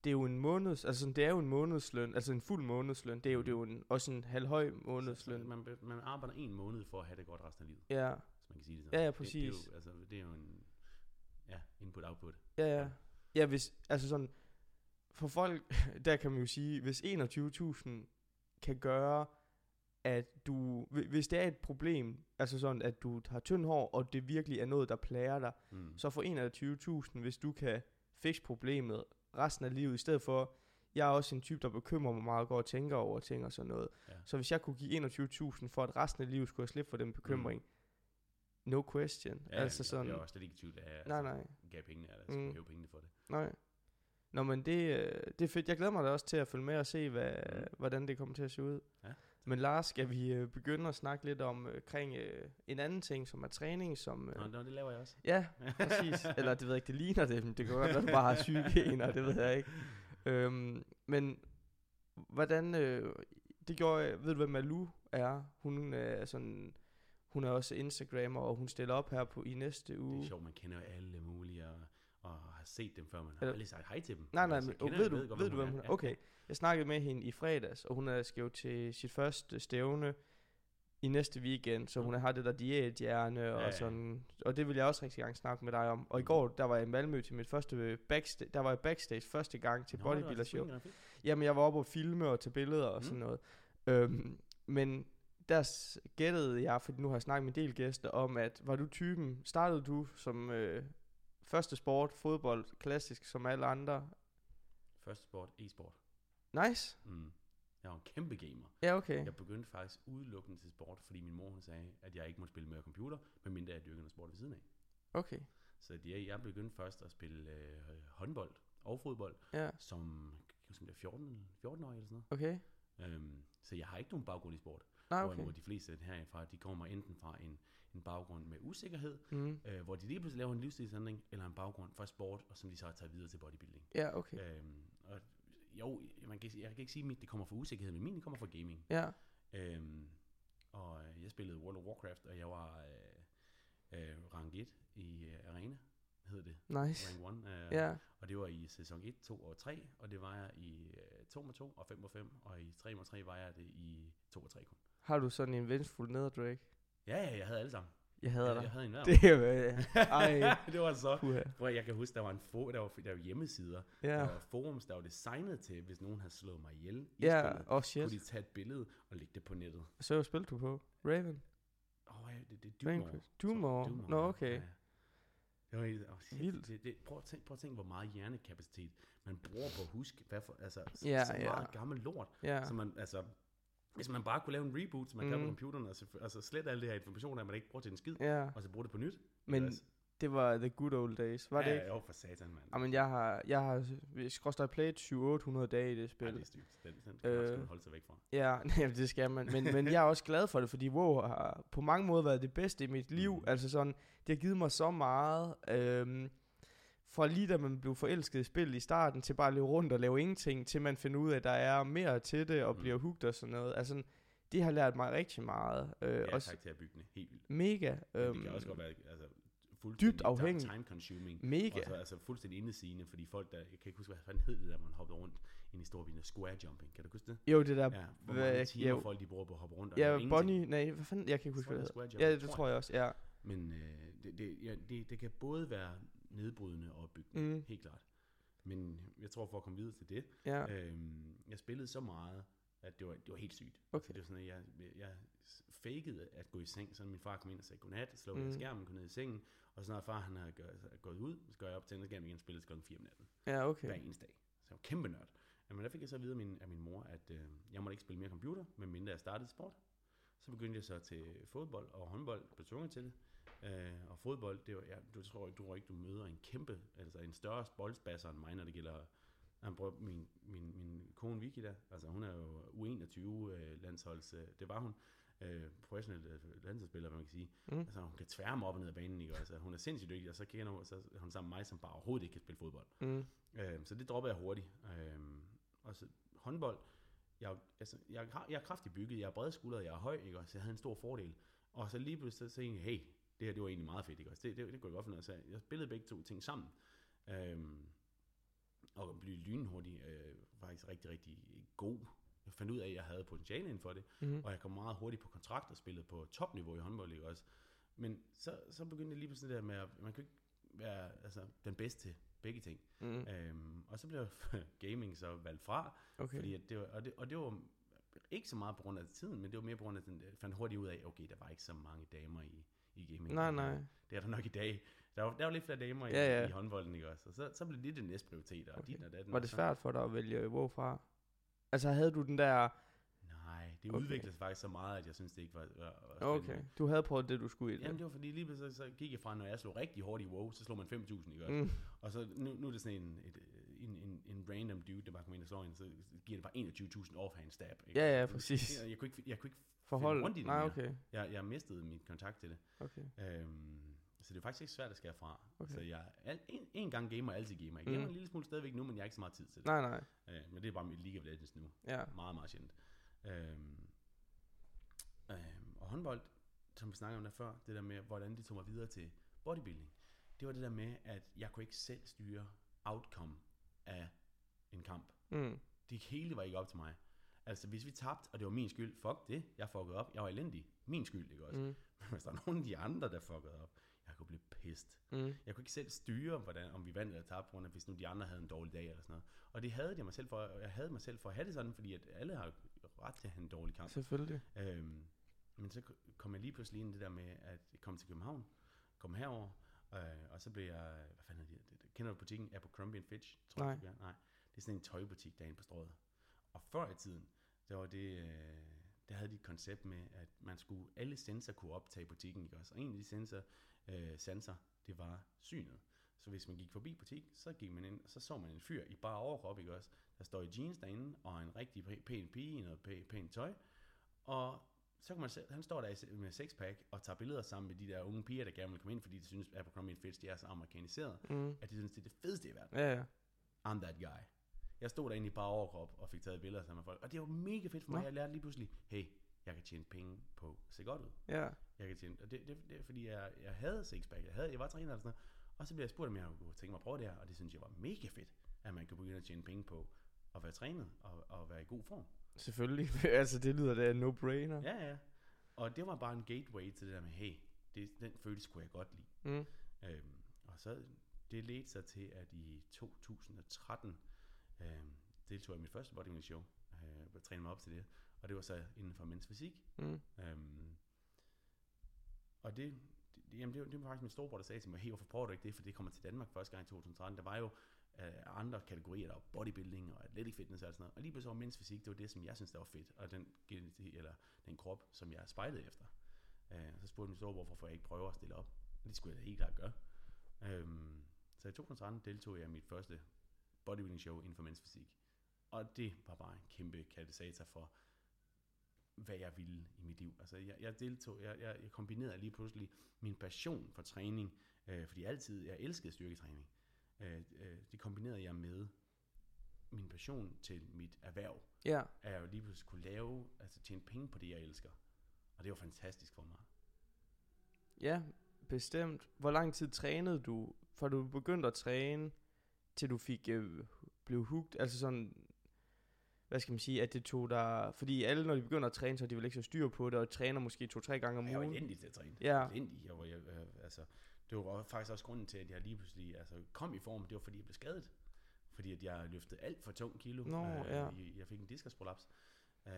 Det er jo en måneds... Altså, det er jo en månedsløn. Altså en fuld månedsløn. Det er jo, det er jo en, også en halvhøj Så, månedsløn. så man, be- man arbejder en måned for at have det godt resten af livet, Ja, hvis man kan sige det sådan. Ja, ja, Det, det, er præcis. jo, altså, det er jo en ja, input-output. ja, ja. Ja, hvis... Altså sådan... For folk, der kan man jo sige, hvis 21.000 kan gøre, at du... hvi- Hvis det er et problem, altså sådan, at du har tynd hår, og det virkelig er noget, der plager dig, Mm. så for 21.000, hvis du kan fikse problemet resten af livet, i stedet for, jeg er også en type, der bekymrer mig meget og går og tænker over ting og sådan noget. Ja. Så hvis jeg kunne give 21.000 for, at resten af livet skulle jeg slippe for den bekymring, no question. Ja, altså jeg, sådan, jeg er også slet ikke i tvivl af, nej, nej, gav pengene, eller Mm. skulle hæve pengene for det. nej. Nå, men det, øh, det er fedt. Jeg glæder mig da også til at følge med og se, hvad, Mm. hvordan det kommer til at se ud. Ja. Men Lars, skal vi øh, begynde at snakke lidt om øh, kring, øh, en anden ting, som er træning, som... Øh, Nå, det laver jeg også. Ja, præcis. Eller det ved jeg ikke, det ligner det, men det kan godt være, at du bare har syge gener, det ved jeg ikke. Øhm, men hvordan, øh, det gjorde, ved du hvad Malou er? Hun er sådan, hun er også Instagrammer, og hun stiller op her på i næste Det uge. er sjovt, man kender alle mulige, og, og har set dem før, man har Eller- aldrig sagt hej til dem. Nej, nej, Altså, men oh, ved du, godt, ved du, hvem hun er? Ja, Okay, jeg snakkede med hende i fredags, og hun er skal jo til sit første stævne i næste weekend, så hun har det der diæthjerne Ja, ja. og sådan, og det vil jeg også rigtig gerne snakke med dig om. Og i Mm. går, der var jeg i Malmø til mit første backstage, der var jeg backstage første gang til Nå, bodybuilder show. Jamen, jeg var oppe og filme og tage billeder og Mm. sådan noget. Øhm, men der gættede jeg, fordi nu har jeg snakket med en del gæster, om at var du typen, startede du som øh, første sport, fodbold, klassisk som alle andre? Første sport, e-sport. Nice. Mm. Jeg var en kæmpe gamer. Ja, okay. Jeg begyndte faktisk udelukkende til sport, fordi min mor hun sagde, at jeg ikke måtte spille mere computer, medmindre jeg dyrkede noget sport ved siden af. Okay. Så jeg, jeg begyndte først at spille øh, håndbold og fodbold, Ja, som, kan jeg huske, om det er 14, 14 år eller sådan okay. noget. Øhm, så jeg har ikke nogen baggrund i sport. Nej, Hvorimod okay. de fleste herfra, de kommer enten fra en, en baggrund med usikkerhed, Mm. øh, hvor de lige pludselig laver en livsstilsændring, eller en baggrund fra sport, og som de så har taget videre til bodybuilding. Ja, okay. Øhm, og jo, man kan, jeg kan ikke sige, at det kommer fra usikkerhed, men min det kommer fra gaming. Ja, Øhm, og øh, jeg spillede World of Warcraft, og jeg var øh, øh, rank 1 i øh, Arena, hedder det. nice. Rank 1. Øh, Ja, Og det var i sæson 1, 2 og 3, og det var jeg i øh, 2 med 2 og 5 med 5, og i 3 med 3 var jeg det i 2 og 3 kun. har du sådan en vengefuld nederdrag? Ja, ja, jeg havde alle sammen. Jeg hader jeg, dig. jeg havde en hver. Det jo... øh, Ej, det var så. puha. Hvor jeg kan huske, der var en fo- der var, der var hjemmesider, ja. der Ja, var forums, der var designet til, hvis nogen havde slået mig ihjel i ja, spillet, oh shit. kunne de tage et billede og lægge det på nettet. Så hvad spillede du på? Raven? Åh, oh, ja, det, det er. Vanquish. Dumor. Så- Nå, ja, okay. ja. Det var helt, oh, shit, Vildt. Det, det, prøv, at tænke, prøv at tænke, hvor meget hjernekapacitet man bruger på at huske, hvad for, altså, så, Ja, så ja. meget gammel lort, Ja, så man, altså, hvis man bare kunne lave en reboot, som man mm. kan på Mm. computeren, og så, altså slet alle det her informationer, man ikke bruger til en skid, ja. og så bruge det på nyt. Men Ellers- det var the good old days, var ja, det ikke? Ja, jo, for satan, mand. Jamen, jeg har, jeg har, jeg playet 700-800 dage i det Ja, spil. det er stygt. Den, den skal øh, Øh. man holde sig væk fra. Ja, nej, det skal man. Men, men jeg er også glad for det, fordi WoW har på mange måder været det bedste i mit liv. Mm. Altså sådan, det har givet mig så meget. Øhm, fra lige da man blev forelsket i spil i starten, til bare at løbe rundt og lave ingenting, til man finder ud af, at der er mere til det, og Mm. bliver hooked og sådan noget. Altså, det har lært mig rigtig meget. Øh, Ja, også karakterbyggende. Helt vildt. mega. Øhm, det kan også godt være altså, fuldstændig dybt afhængig. time consuming. Mega. Og så, altså fuldstændig indesigende, fordi folk der, jeg kan ikke huske, hvad fanden hed det der, man hoppede rundt ind i storbyen, square jumping, kan du huske det? Jo, det der... Ja, hvor mange timer ja, folk de bruger på at hoppe rundt og Ja. Bonnie... Nej, hvad fanden? Jeg kan ikke huske, hvad det Ja, det tror tror jeg også, ja. Men øh, det, det, ja, det, det kan både være nedbrydende og opbyggende, Mm. helt klart. Men jeg tror, for at komme videre til det, Ja, øhm, jeg spillede så meget, at det var, det var helt sygt. Okay. Altså, det var sådan, at jeg, jeg fakede at gå i seng, så min far kom ind og sagde godnat, slukkede Mm. mm. skærmen, gå ned i sengen, og så når far han havde gået, ud, så går jeg op, tænder skærmen igen, spillede til klokken 4 om natten. ja, Okay. Hver eneste dag. Så jeg var kæmpe nørd. Men der fik jeg så at vide af min, af min mor, at øh, jeg måtte ikke spille mere computer, medmindre jeg startede sport. Så begyndte jeg så til fodbold og håndbold, blev tvunget til det. Øh, og fodbold, det var, ja, du tror, du tror ikke, du møder en kæmpe, altså en større boldspasser end mig, når det gælder han prøver, min, min, min kone Vicky der, altså hun er jo U21 øh, landsholds, øh, det var hun, øh, professionel øh, landsholdsspiller, man kan sige. Mm. Altså hun kan tværme op og ned af banen, ikke? Altså, hun er sindssygt dygtig, og så kender hun, så er hun sammen med mig, som bare overhovedet ikke kan spille fodbold. Mm. Øh, så det droppede jeg hurtigt. Øh, og så håndbold, jeg, altså, jeg, har- jeg er kraftigt bygget, jeg er bredskuldret, jeg er høj, ikke? Så jeg havde en stor fordel. Og så lige pludselig så tænkte jeg, hey, det her det var egentlig meget fedt, ikke? også? Det, det, det kunne jeg godt finde ud af. Jeg spillede begge to ting sammen. Øhm, og blev lynhurtigt øh, faktisk rigtig, rigtig god. Jeg fandt ud af, at jeg havde potentiale inden for det, Mm. og jeg kom meget hurtigt på kontrakt og spillede på topniveau i håndbold, ikke også? Men så, så begyndte jeg lige pludselig det der med, at man kan ikke være altså, den bedste til begge ting. Mm. Øhm, og så blev gaming så valgt fra, Okay. fordi at det var, og, det, og det var ikke så meget på grund af tiden, men det var mere på grund af, den, jeg fandt hurtigt ud af, okay, der var ikke så mange damer i, i gaming. Nej, nej. Det er der nok i dag. Der var, der var lidt flere damer i, Ja, ja. i håndbolden, ikke også? Og så, så blev det det næste prioritet, og Okay. dit og datten. Var det svært for dig at vælge WoW fra? Altså havde du den der... Nej, det Okay. udviklede sig faktisk så meget, at jeg synes, det ikke var, var, var Okay, du havde prøvet det, du skulle i det. Jamen det var fordi lige så, så gik jeg fra, når jeg slog rigtig hårdt i WoW, så slog man 5.000, ikke også? Mm. Og så nu, nu er det sådan en, et, en, en, en random dude, der bare kommer ind og slår en, så giver det bare 21.000 offhand stab. Ikke? Ja, ja, præcis. Jeg, jeg, kunne ikke, jeg kunne ikke, Forhold? rundt i det Nej, mere. okay. jeg, jeg mistede min kontakt til det. okay. Øhm, så det er faktisk ikke svært at skære fra. Okay. Så jeg al, en, en gang gamer, altid gamer. Jeg gamer Mm. en lille smule stadigvæk nu, men jeg har ikke så meget tid til det. Nej, nej. Øh, men det er bare mit League of Legends nu. Ja. Meget, meget sjældent. Øhm, øhm, og håndbold, som vi snakkede om der før, det der med, hvordan det tog mig videre til bodybuilding, det var det der med, at jeg kunne ikke selv styre outcome af en kamp. Mm. Det hele var ikke op til mig. Altså, hvis vi tabte, og det var min skyld, fuck det, jeg fuckede op, jeg var elendig, min skyld, ikke også? Mm. Men hvis der er nogen af de andre, der fuckede op, jeg kunne blive pissed. Mm. Jeg kunne ikke selv styre, hvordan, om vi vandt eller tabte, på grund af, hvis nu de andre havde en dårlig dag eller sådan noget. Og det havde jeg mig selv for, jeg havde mig selv for at have det sådan, fordi at alle har ret til at have en dårlig kamp. Selvfølgelig. Øhm, men så kom jeg lige pludselig ind i det der med, at jeg kom til København, kom herover, øh, og så blev jeg, hvad fanden er det, kender du butikken Abercrombie Fitch? Tror Nej. Jeg? Nej. Det er sådan en tøjbutik derinde på strået. Og før i tiden, der var det, øh, der havde de et koncept med, at man skulle, alle sensorer kunne optage butikken, ikke også? Og en af de sensor, øh, sensor, det var synet. Så hvis man gik forbi butik, så gik man ind, og så så man en fyr i bare overkrop, ikke også? Der står i jeans derinde, og en rigtig pæ- pæn pige i noget pæ- pænt tøj. Og så kan man se, han står der med sexpack og tager billeder sammen med de der unge piger, der gerne vil komme ind, fordi de synes, at Abercrombie Fitch, de er så amerikaniseret, Mm. at de synes, det er det fedeste i verden. Ja, ja. I'm that guy. Jeg stod derinde i bare overkrop og fik taget billeder sammen med folk. Og det var mega fedt for mig. Nå. Jeg lærte lige pludselig, hey, jeg kan tjene penge på at se godt ud. Ja. Jeg kan tjene, og det, det, det er fordi, jeg, jeg havde sixpack. Jeg, havde, jeg var træner og sådan noget. Og så blev jeg spurgt, om jeg kunne tænke mig at prøve det her. Og det synes jeg var mega fedt, at man kan begynde at tjene penge på at være trænet og, og være i god form. Selvfølgelig. altså, det lyder da no-brainer. Ja, ja. Og det var bare en gateway til det der med, hey, det, den følelse kunne jeg godt lide. Mm. Øhm, og så det ledte sig til, at i 2013 øhm, deltog i mit første bodybuilding show, øh, og trænede mig op til det, og det var så inden for mænds fysik. Mm. Øhm, og det, det, jamen det, var- det var faktisk min storebror, der sagde til mig, hey, hvorfor prøver du ikke det, for det kommer til Danmark første gang i 2013. Der var jo øh, andre kategorier, der var bodybuilding og athletic fitness og sådan noget. Og lige pludselig var mænds fysik, det var det, som jeg synes, der var fedt, og den, eller den krop, som jeg spejlede efter. Øh, så spurgte min storebror, hvorfor jeg ikke prøver at stille op. Og det skulle jeg da helt klart gøre. Øhm, så i 2013 deltog jeg i mit første bodybuilding show inden for mænds fysik. Og det var bare en kæmpe katalysator for, hvad jeg ville i mit liv. Altså, jeg, jeg deltog, jeg, jeg, jeg kombinerede lige pludselig min passion for træning, øh, fordi jeg altid, jeg elskede styrketræning. Øh, øh, det kombinerede jeg med min passion til mit erhverv, Ja. at jeg jo lige pludselig kunne lave, altså tjene penge på det, jeg elsker. Og det var fantastisk for mig. Ja, bestemt. Hvor lang tid trænede du, fra du begyndte at træne, til du fik øh, blev hooked? Altså sådan, hvad skal man sige, at det tog dig... Fordi alle, når de begynder at træne, så er de vel ikke så styr på det, og træner måske to-tre gange om Jeg var ugen. elendig til at træne. Ja. Elendig. Jeg var, jeg, øh, altså, det var faktisk også grunden til, at jeg lige pludselig altså, kom i form. Det var, fordi jeg blev skadet. Fordi at jeg løftede alt for tung kilo. Nå, ja. jeg, jeg fik en diskusprolaps. Øh,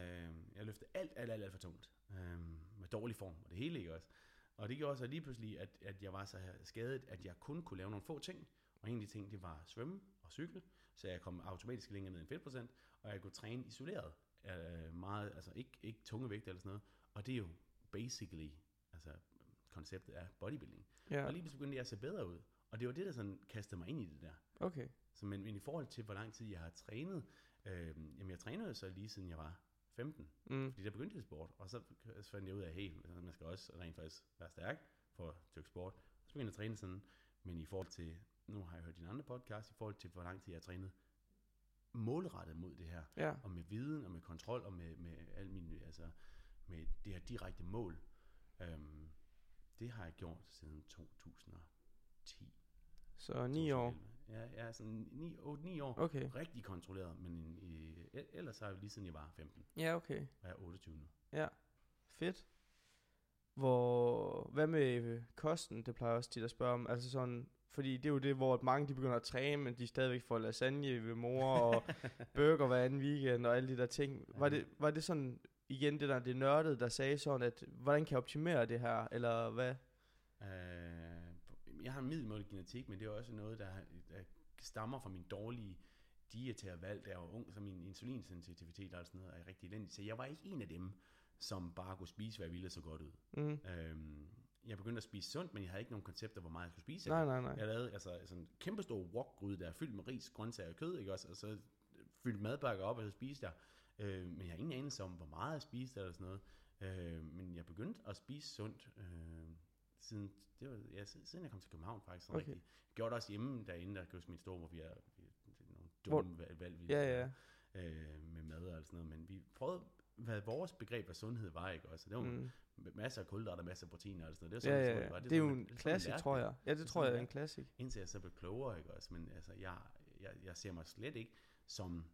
jeg løftede alt, alt, alt, alt for tungt. Øh, med dårlig form, og det hele ikke også. Og det gjorde også lige pludselig, at, at jeg var så skadet, at jeg kun kunne lave nogle få ting. Og en af de ting, det var svømme og cykle. så jeg kom automatisk længere ned i en fedtprocent, og jeg kunne træne isoleret, øh, meget, altså ikke, ikke tunge vægte eller sådan noget, og det er jo basically, altså konceptet af bodybuilding. Ja, Og lige pludselig begyndte jeg at se bedre ud, og det var det, der sådan kastede mig ind i det der. okay. Så, men, men i forhold til, hvor lang tid jeg har trænet, øh, jamen jeg trænede så lige siden jeg var 15, Mm. fordi der begyndte jeg sport, og så fandt jeg ud af, hey, altså, man skal også rent faktisk være stærk for at dyrke sport. Så begyndte jeg at træne sådan, men i forhold til, nu har jeg hørt din andre podcast, i forhold til, hvor lang tid jeg har trænet målrettet mod det her, Ja, og med viden, og med kontrol, og med, med al min, altså, med det her direkte mål, øhm, det har jeg gjort siden 2010. så ni år. 2011. Ja, ja sådan 9, 8, 9 år. Okay. Rigtig kontrolleret, men i, el- ellers har jeg lige siden jeg var 15, Ja, okay. og jeg er 28 nu. Ja, fedt. Hvor, hvad med kosten, det plejer jeg også tit at spørge om, altså sådan, fordi det er jo det, hvor mange de begynder at træne, men de stadigvæk får lasagne ved mor, og burger hver anden weekend, og alle de der ting. Var det, var det sådan, igen det der, det nørdede, der sagde sådan, at hvordan kan jeg optimere det her, eller hvad? Øh, jeg har en middelmådig genetik, men det er også noget, der, der stammer fra min dårlige dietære valg, da jeg var ung, så min insulinsensitivitet og sådan noget er rigtig elendig. Så jeg var ikke en af dem, som bare kunne spise, hvad jeg ville så godt ud. Mm. Øhm, jeg begyndte at spise sundt, men jeg havde ikke nogen koncepter, hvor meget jeg skulle spise. Nej, nej, nej. Jeg lavede altså sådan en kæmpe stor wokgryde, der er fyldt med ris, grøntsager og kød, ikke også? Og så fyldt madpakker op, og så spiste jeg. Øh, men jeg har ingen anelse om, hvor meget jeg spiste eller sådan noget. Øh, men jeg begyndte at spise sundt, øh, siden, det var, ja, siden jeg kom til København faktisk. Okay. okay. Jeg gjorde det også hjemme derinde, der huske min store, hvor vi er vi, er nogle Hvor- dumme valg, valg vi Ja, ja. øh, med mad og sådan noget. Men vi prøvede, hvad vores begreb af sundhed var, ikke også? Det var mm. Masser af kulhydrater, masser af proteiner og sådan noget. Det Ja, var ja, sådan, ja. var. Det er jo sådan, en sådan, klassik, tror det. jeg. Ja, det er tror jeg sådan, er en klassik. Indtil jeg så blev klogere, ikke også? Men altså, jeg, jeg, jeg ser mig slet ikke som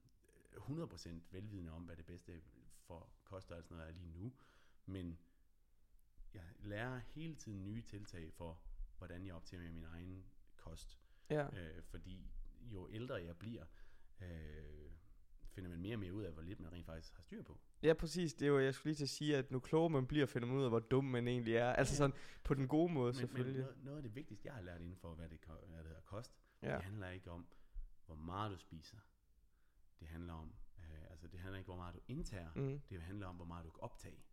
øh, 100% velvidende om, hvad det bedste for kost og sådan noget er lige nu. Men jeg lærer hele tiden nye tiltag for, hvordan jeg optimerer min egen kost. Ja, Øh, fordi jo ældre jeg bliver, øh, finder man mere og mere ud af, hvor lidt man rent faktisk har styr på. ja præcis. Det er jo, jeg skulle lige til at sige, at nu klogere man bliver, finder man ud af, hvor dum man egentlig er. Altså Ja. sådan på den gode måde, Men, men selvfølgelig. noget, noget af det vigtigste, jeg har lært inden for, hvad det, hvad det hedder kost, Ja. det handler ikke om, hvor meget du spiser. Det handler om, øh, altså det handler ikke om, hvor meget du indtager. Mm. Det handler om, hvor meget du kan optage.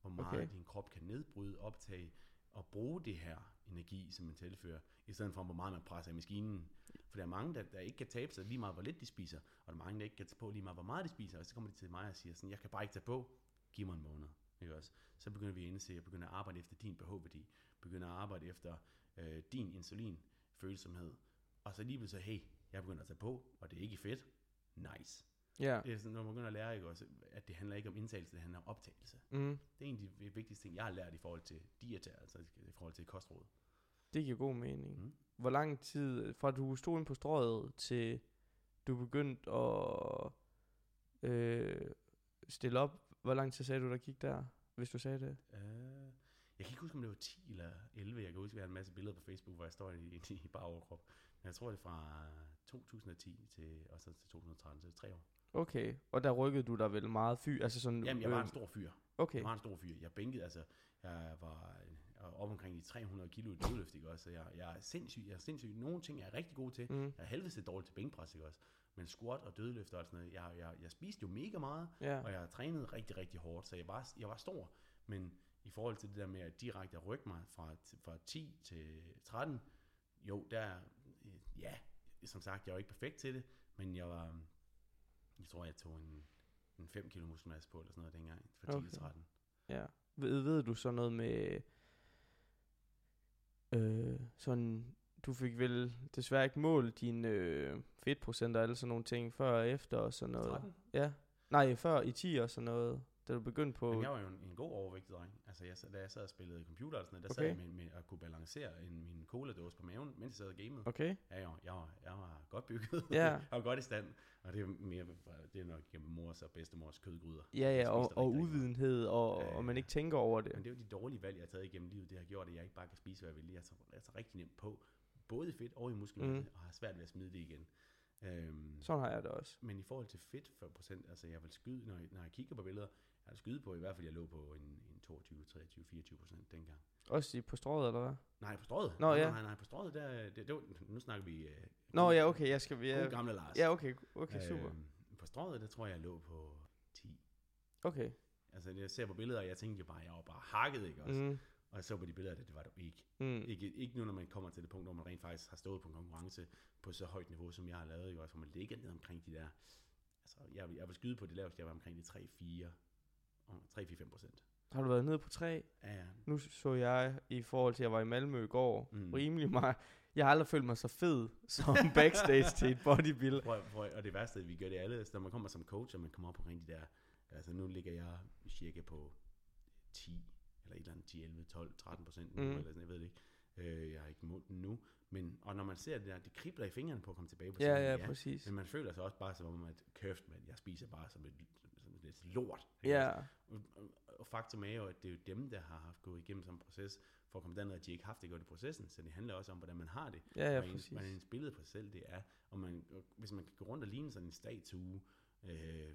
Hvor meget Okay. okay. din krop kan nedbryde, optage og bruge det her energi, som man tilfører, i stedet for, hvor meget man presser i maskinen. For der er mange, der, der ikke kan tabe sig lige meget, hvor lidt de spiser, og der er mange, der ikke kan tage på lige meget, hvor meget de spiser, og så kommer de til mig og siger sådan, jeg kan bare ikke tage på, giv mig en måned. Ikke også? Så begynder vi at indse, at begynder at arbejde efter din pH-værdi, begynder at arbejde efter øh, din insulinfølsomhed, og så lige pludselig, hey, jeg begynder at tage på, og det er ikke fedt. Nice. Ja. Det er sådan, når man begynder at lære, ikke også, at det handler ikke om indtagelse, det handler om optagelse. Mm. Det er en af de vigtigste ting, jeg har lært i forhold til diæter, altså i forhold til kostråd. Det giver god mening. Mm. Hvor lang tid, fra du stod ind på strøget, til du begyndte at øh, stille op, hvor lang tid sagde du, der gik der, hvis du sagde det? Uh, jeg kan ikke huske, om det var 10 eller 11. Jeg kan huske, at jeg har en masse billeder på Facebook, hvor jeg står i, i, bare overkrop. Men jeg tror, det er fra 2010 til, og så til 2013, så tre år. Okay, og der rykkede du dig vel meget fy, altså sådan... Jamen, jeg var en øh, stor fyr. Okay, Jeg var en stor fyr. Jeg bænkede, altså, jeg var øh, op omkring de 300 kilo i dødløft, ikke også? Så jeg, jeg er sindssyg, jeg er sindssyg. Nogle ting er jeg rigtig god til. mm. Jeg er helvedes til dårlig til bænkpres, ikke også? Men squat og dødløft og sådan noget, jeg, jeg, jeg spiste jo mega meget, ja, og jeg har trænet rigtig, rigtig hårdt, så jeg var, jeg var stor. Men i forhold til det der med at direkte at rykke mig fra, fra 10 til 13, jo, der, ja, som sagt, jeg var ikke perfekt til det, men jeg var, jeg tror, jeg tog en, en 5 kilo muskelmasse på, eller sådan noget dengang, fra 10 Okay. til 13. ja. Ved, ved du så noget med... Øh, sådan, du fik vel desværre ikke målt dine øh, fedtprocenter eller sådan nogle ting før og efter og sådan noget. 13? Ja. Nej, før i 10 og sådan noget, da du begyndte på... Men jeg var jo en, en god overvægtig dreng. Altså, jeg, da jeg sad og spillede computer og sådan noget, der Okay. sad jeg med, med at kunne balancere en, min cola-dåse på maven, mens jeg sad og gamede. Okay, Ja, jeg, var- jeg, var, jeg var godt bygget. Ja. jeg var godt i stand. Og det er mere, det er nok gennem mors og bedstemors kødgryder. ja ja, og, og meget. uvidenhed, og, ja, og man ikke tænker over det. Men det er jo de dårlige valg, jeg har taget igennem livet. Det har gjort, at jeg ikke bare kan spise, hvad jeg vil. Jeg tager, jeg tager rigtig nemt på. Både i fedt og i muskelmasse, Mm. og har svært ved at smide det igen. Øhm, Sådan har jeg det også. men i forhold til fedt for procent, altså jeg vil skyde, når jeg, når jeg kigger på billeder, jeg vil skyde på i hvert fald, jeg lå på en, en 22, 23, 24 procent dengang. Også i, på strået, eller hvad? Nej, på strået. Nå, nej, ja. Nej, nej, på strået, der, det, det var, nu snakker vi... Uh, Nå, ja, okay, jeg skal... God Ja, gamle Lars. ja okay, okay, super. Øhm, på strået, der tror jeg, jeg lå på 10. Okay. Altså, jeg ser på billeder, og jeg tænkte jo bare, jeg var bare hakket, ikke også? Mm. Og jeg så på de billeder, at det var du ikke. mm. ikke. Ikke nu, når man kommer til det punkt, hvor man rent faktisk har stået på en konkurrence på så højt niveau, som jeg har lavet, ikke også? Hvor man ligger ned omkring de der... Altså, jeg, jeg vil skyde på det laveste, jeg var omkring de 3-4... 3-4-5 procent. Har du været nede på tre? Ja, ja. Nu så jeg, i forhold til, at jeg var i Malmø i går, Mm. rimelig meget. Jeg har aldrig følt mig så fed som backstage til et bodybuild. Prøv, prøv, og det værste, er, at vi gør det alle, så når man kommer som coach, og man kommer op omkring de der, altså nu ligger jeg cirka på 10, eller et eller andet 10, 11, 12, 13 procent nu, Mm. eller sådan, jeg ved det ikke. Øh, jeg har ikke målt den nu, men, og når man ser det der, det kribler i fingrene på at komme tilbage på Ja, scenen, ja, præcis. men man føler sig også bare som om, at kæft, man, jeg spiser bare som et lidt lort. ikke Ja? Og, og, og faktum er jo, at det er jo dem, der har haft gået igennem sådan en proces, for at komme derned, at de ikke har haft det godt i processen, så det handler også om, hvordan man har det ja, ja, ens, præcis. hvad ens billede på sig selv det er. Og man, og hvis man kan gå rundt og ligne sådan en statue øh,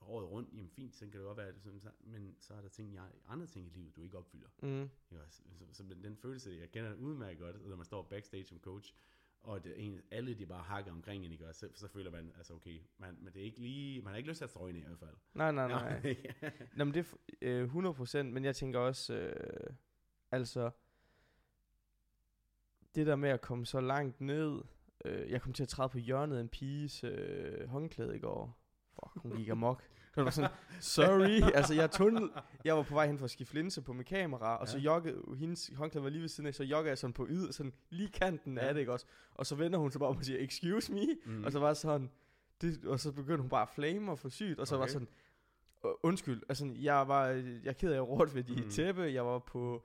året rundt, jamen fint, så kan det godt være, sådan, så, men så er der ting, jeg, andre ting i livet, du ikke opfylder. Mm. Ikke også? Så, så, den- følelse, jeg kender udmærket godt, når man står backstage som coach, og det, en, alle de bare hakker omkring en, ikke også? Så, så føler man, altså okay, man, men det er ikke lige, man har ikke lyst til at strøge i hvert fald. Nej, nej, nej. Nå, men det er øh, 100%, men jeg tænker også, øh, altså, det der med at komme så langt ned, øh, jeg kom til at træde på hjørnet af en piges øh, håndklæde i går. Fuck, hun gik amok. Det var sådan, sorry, altså jeg tunnel, jeg var på vej hen for at skifte linse på mit kamera, og så Ja. joggede, hendes håndklæde var lige ved siden af, så joggede jeg sådan på yd, sådan lige kanten Ja. af det, ikke også? Og så vender hun sig bare om og siger, excuse me, Mm. og så var jeg sådan, det, og så begyndte hun bare at flame og få sygt, og så okay. var sådan, "Øh, undskyld, altså jeg var, jeg er ked af at råd ved de Mm. tæppe, jeg var på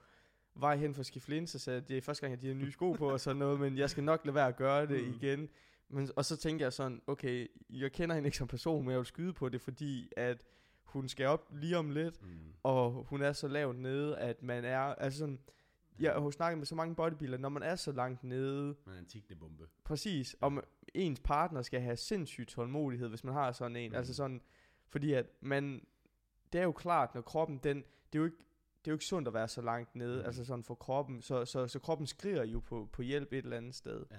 vej hen for at skifte linse, så det er første gang, jeg har de her nye sko på og sådan noget, men jeg skal nok lade være at gøre det mm. igen. Men, og så tænker jeg sådan, okay, jeg kender hende ikke som person, men jeg vil skyde på det, fordi at hun skal op lige om lidt, Mm. og hun er så lavt nede, at man er, altså sådan, jeg har snakket med så mange bodybuildere, når man er så langt nede, Man er en tiggende bombe. Præcis, om ens partner skal have sindssyg tålmodighed, hvis man har sådan en. Mm. Mm. Altså sådan, fordi at man, det er jo klart, når kroppen, den, det er jo ikke, det er jo ikke sundt at være så langt nede, mm. altså sådan for kroppen, så, så, så kroppen skriger jo på, på hjælp et eller andet sted. Ja.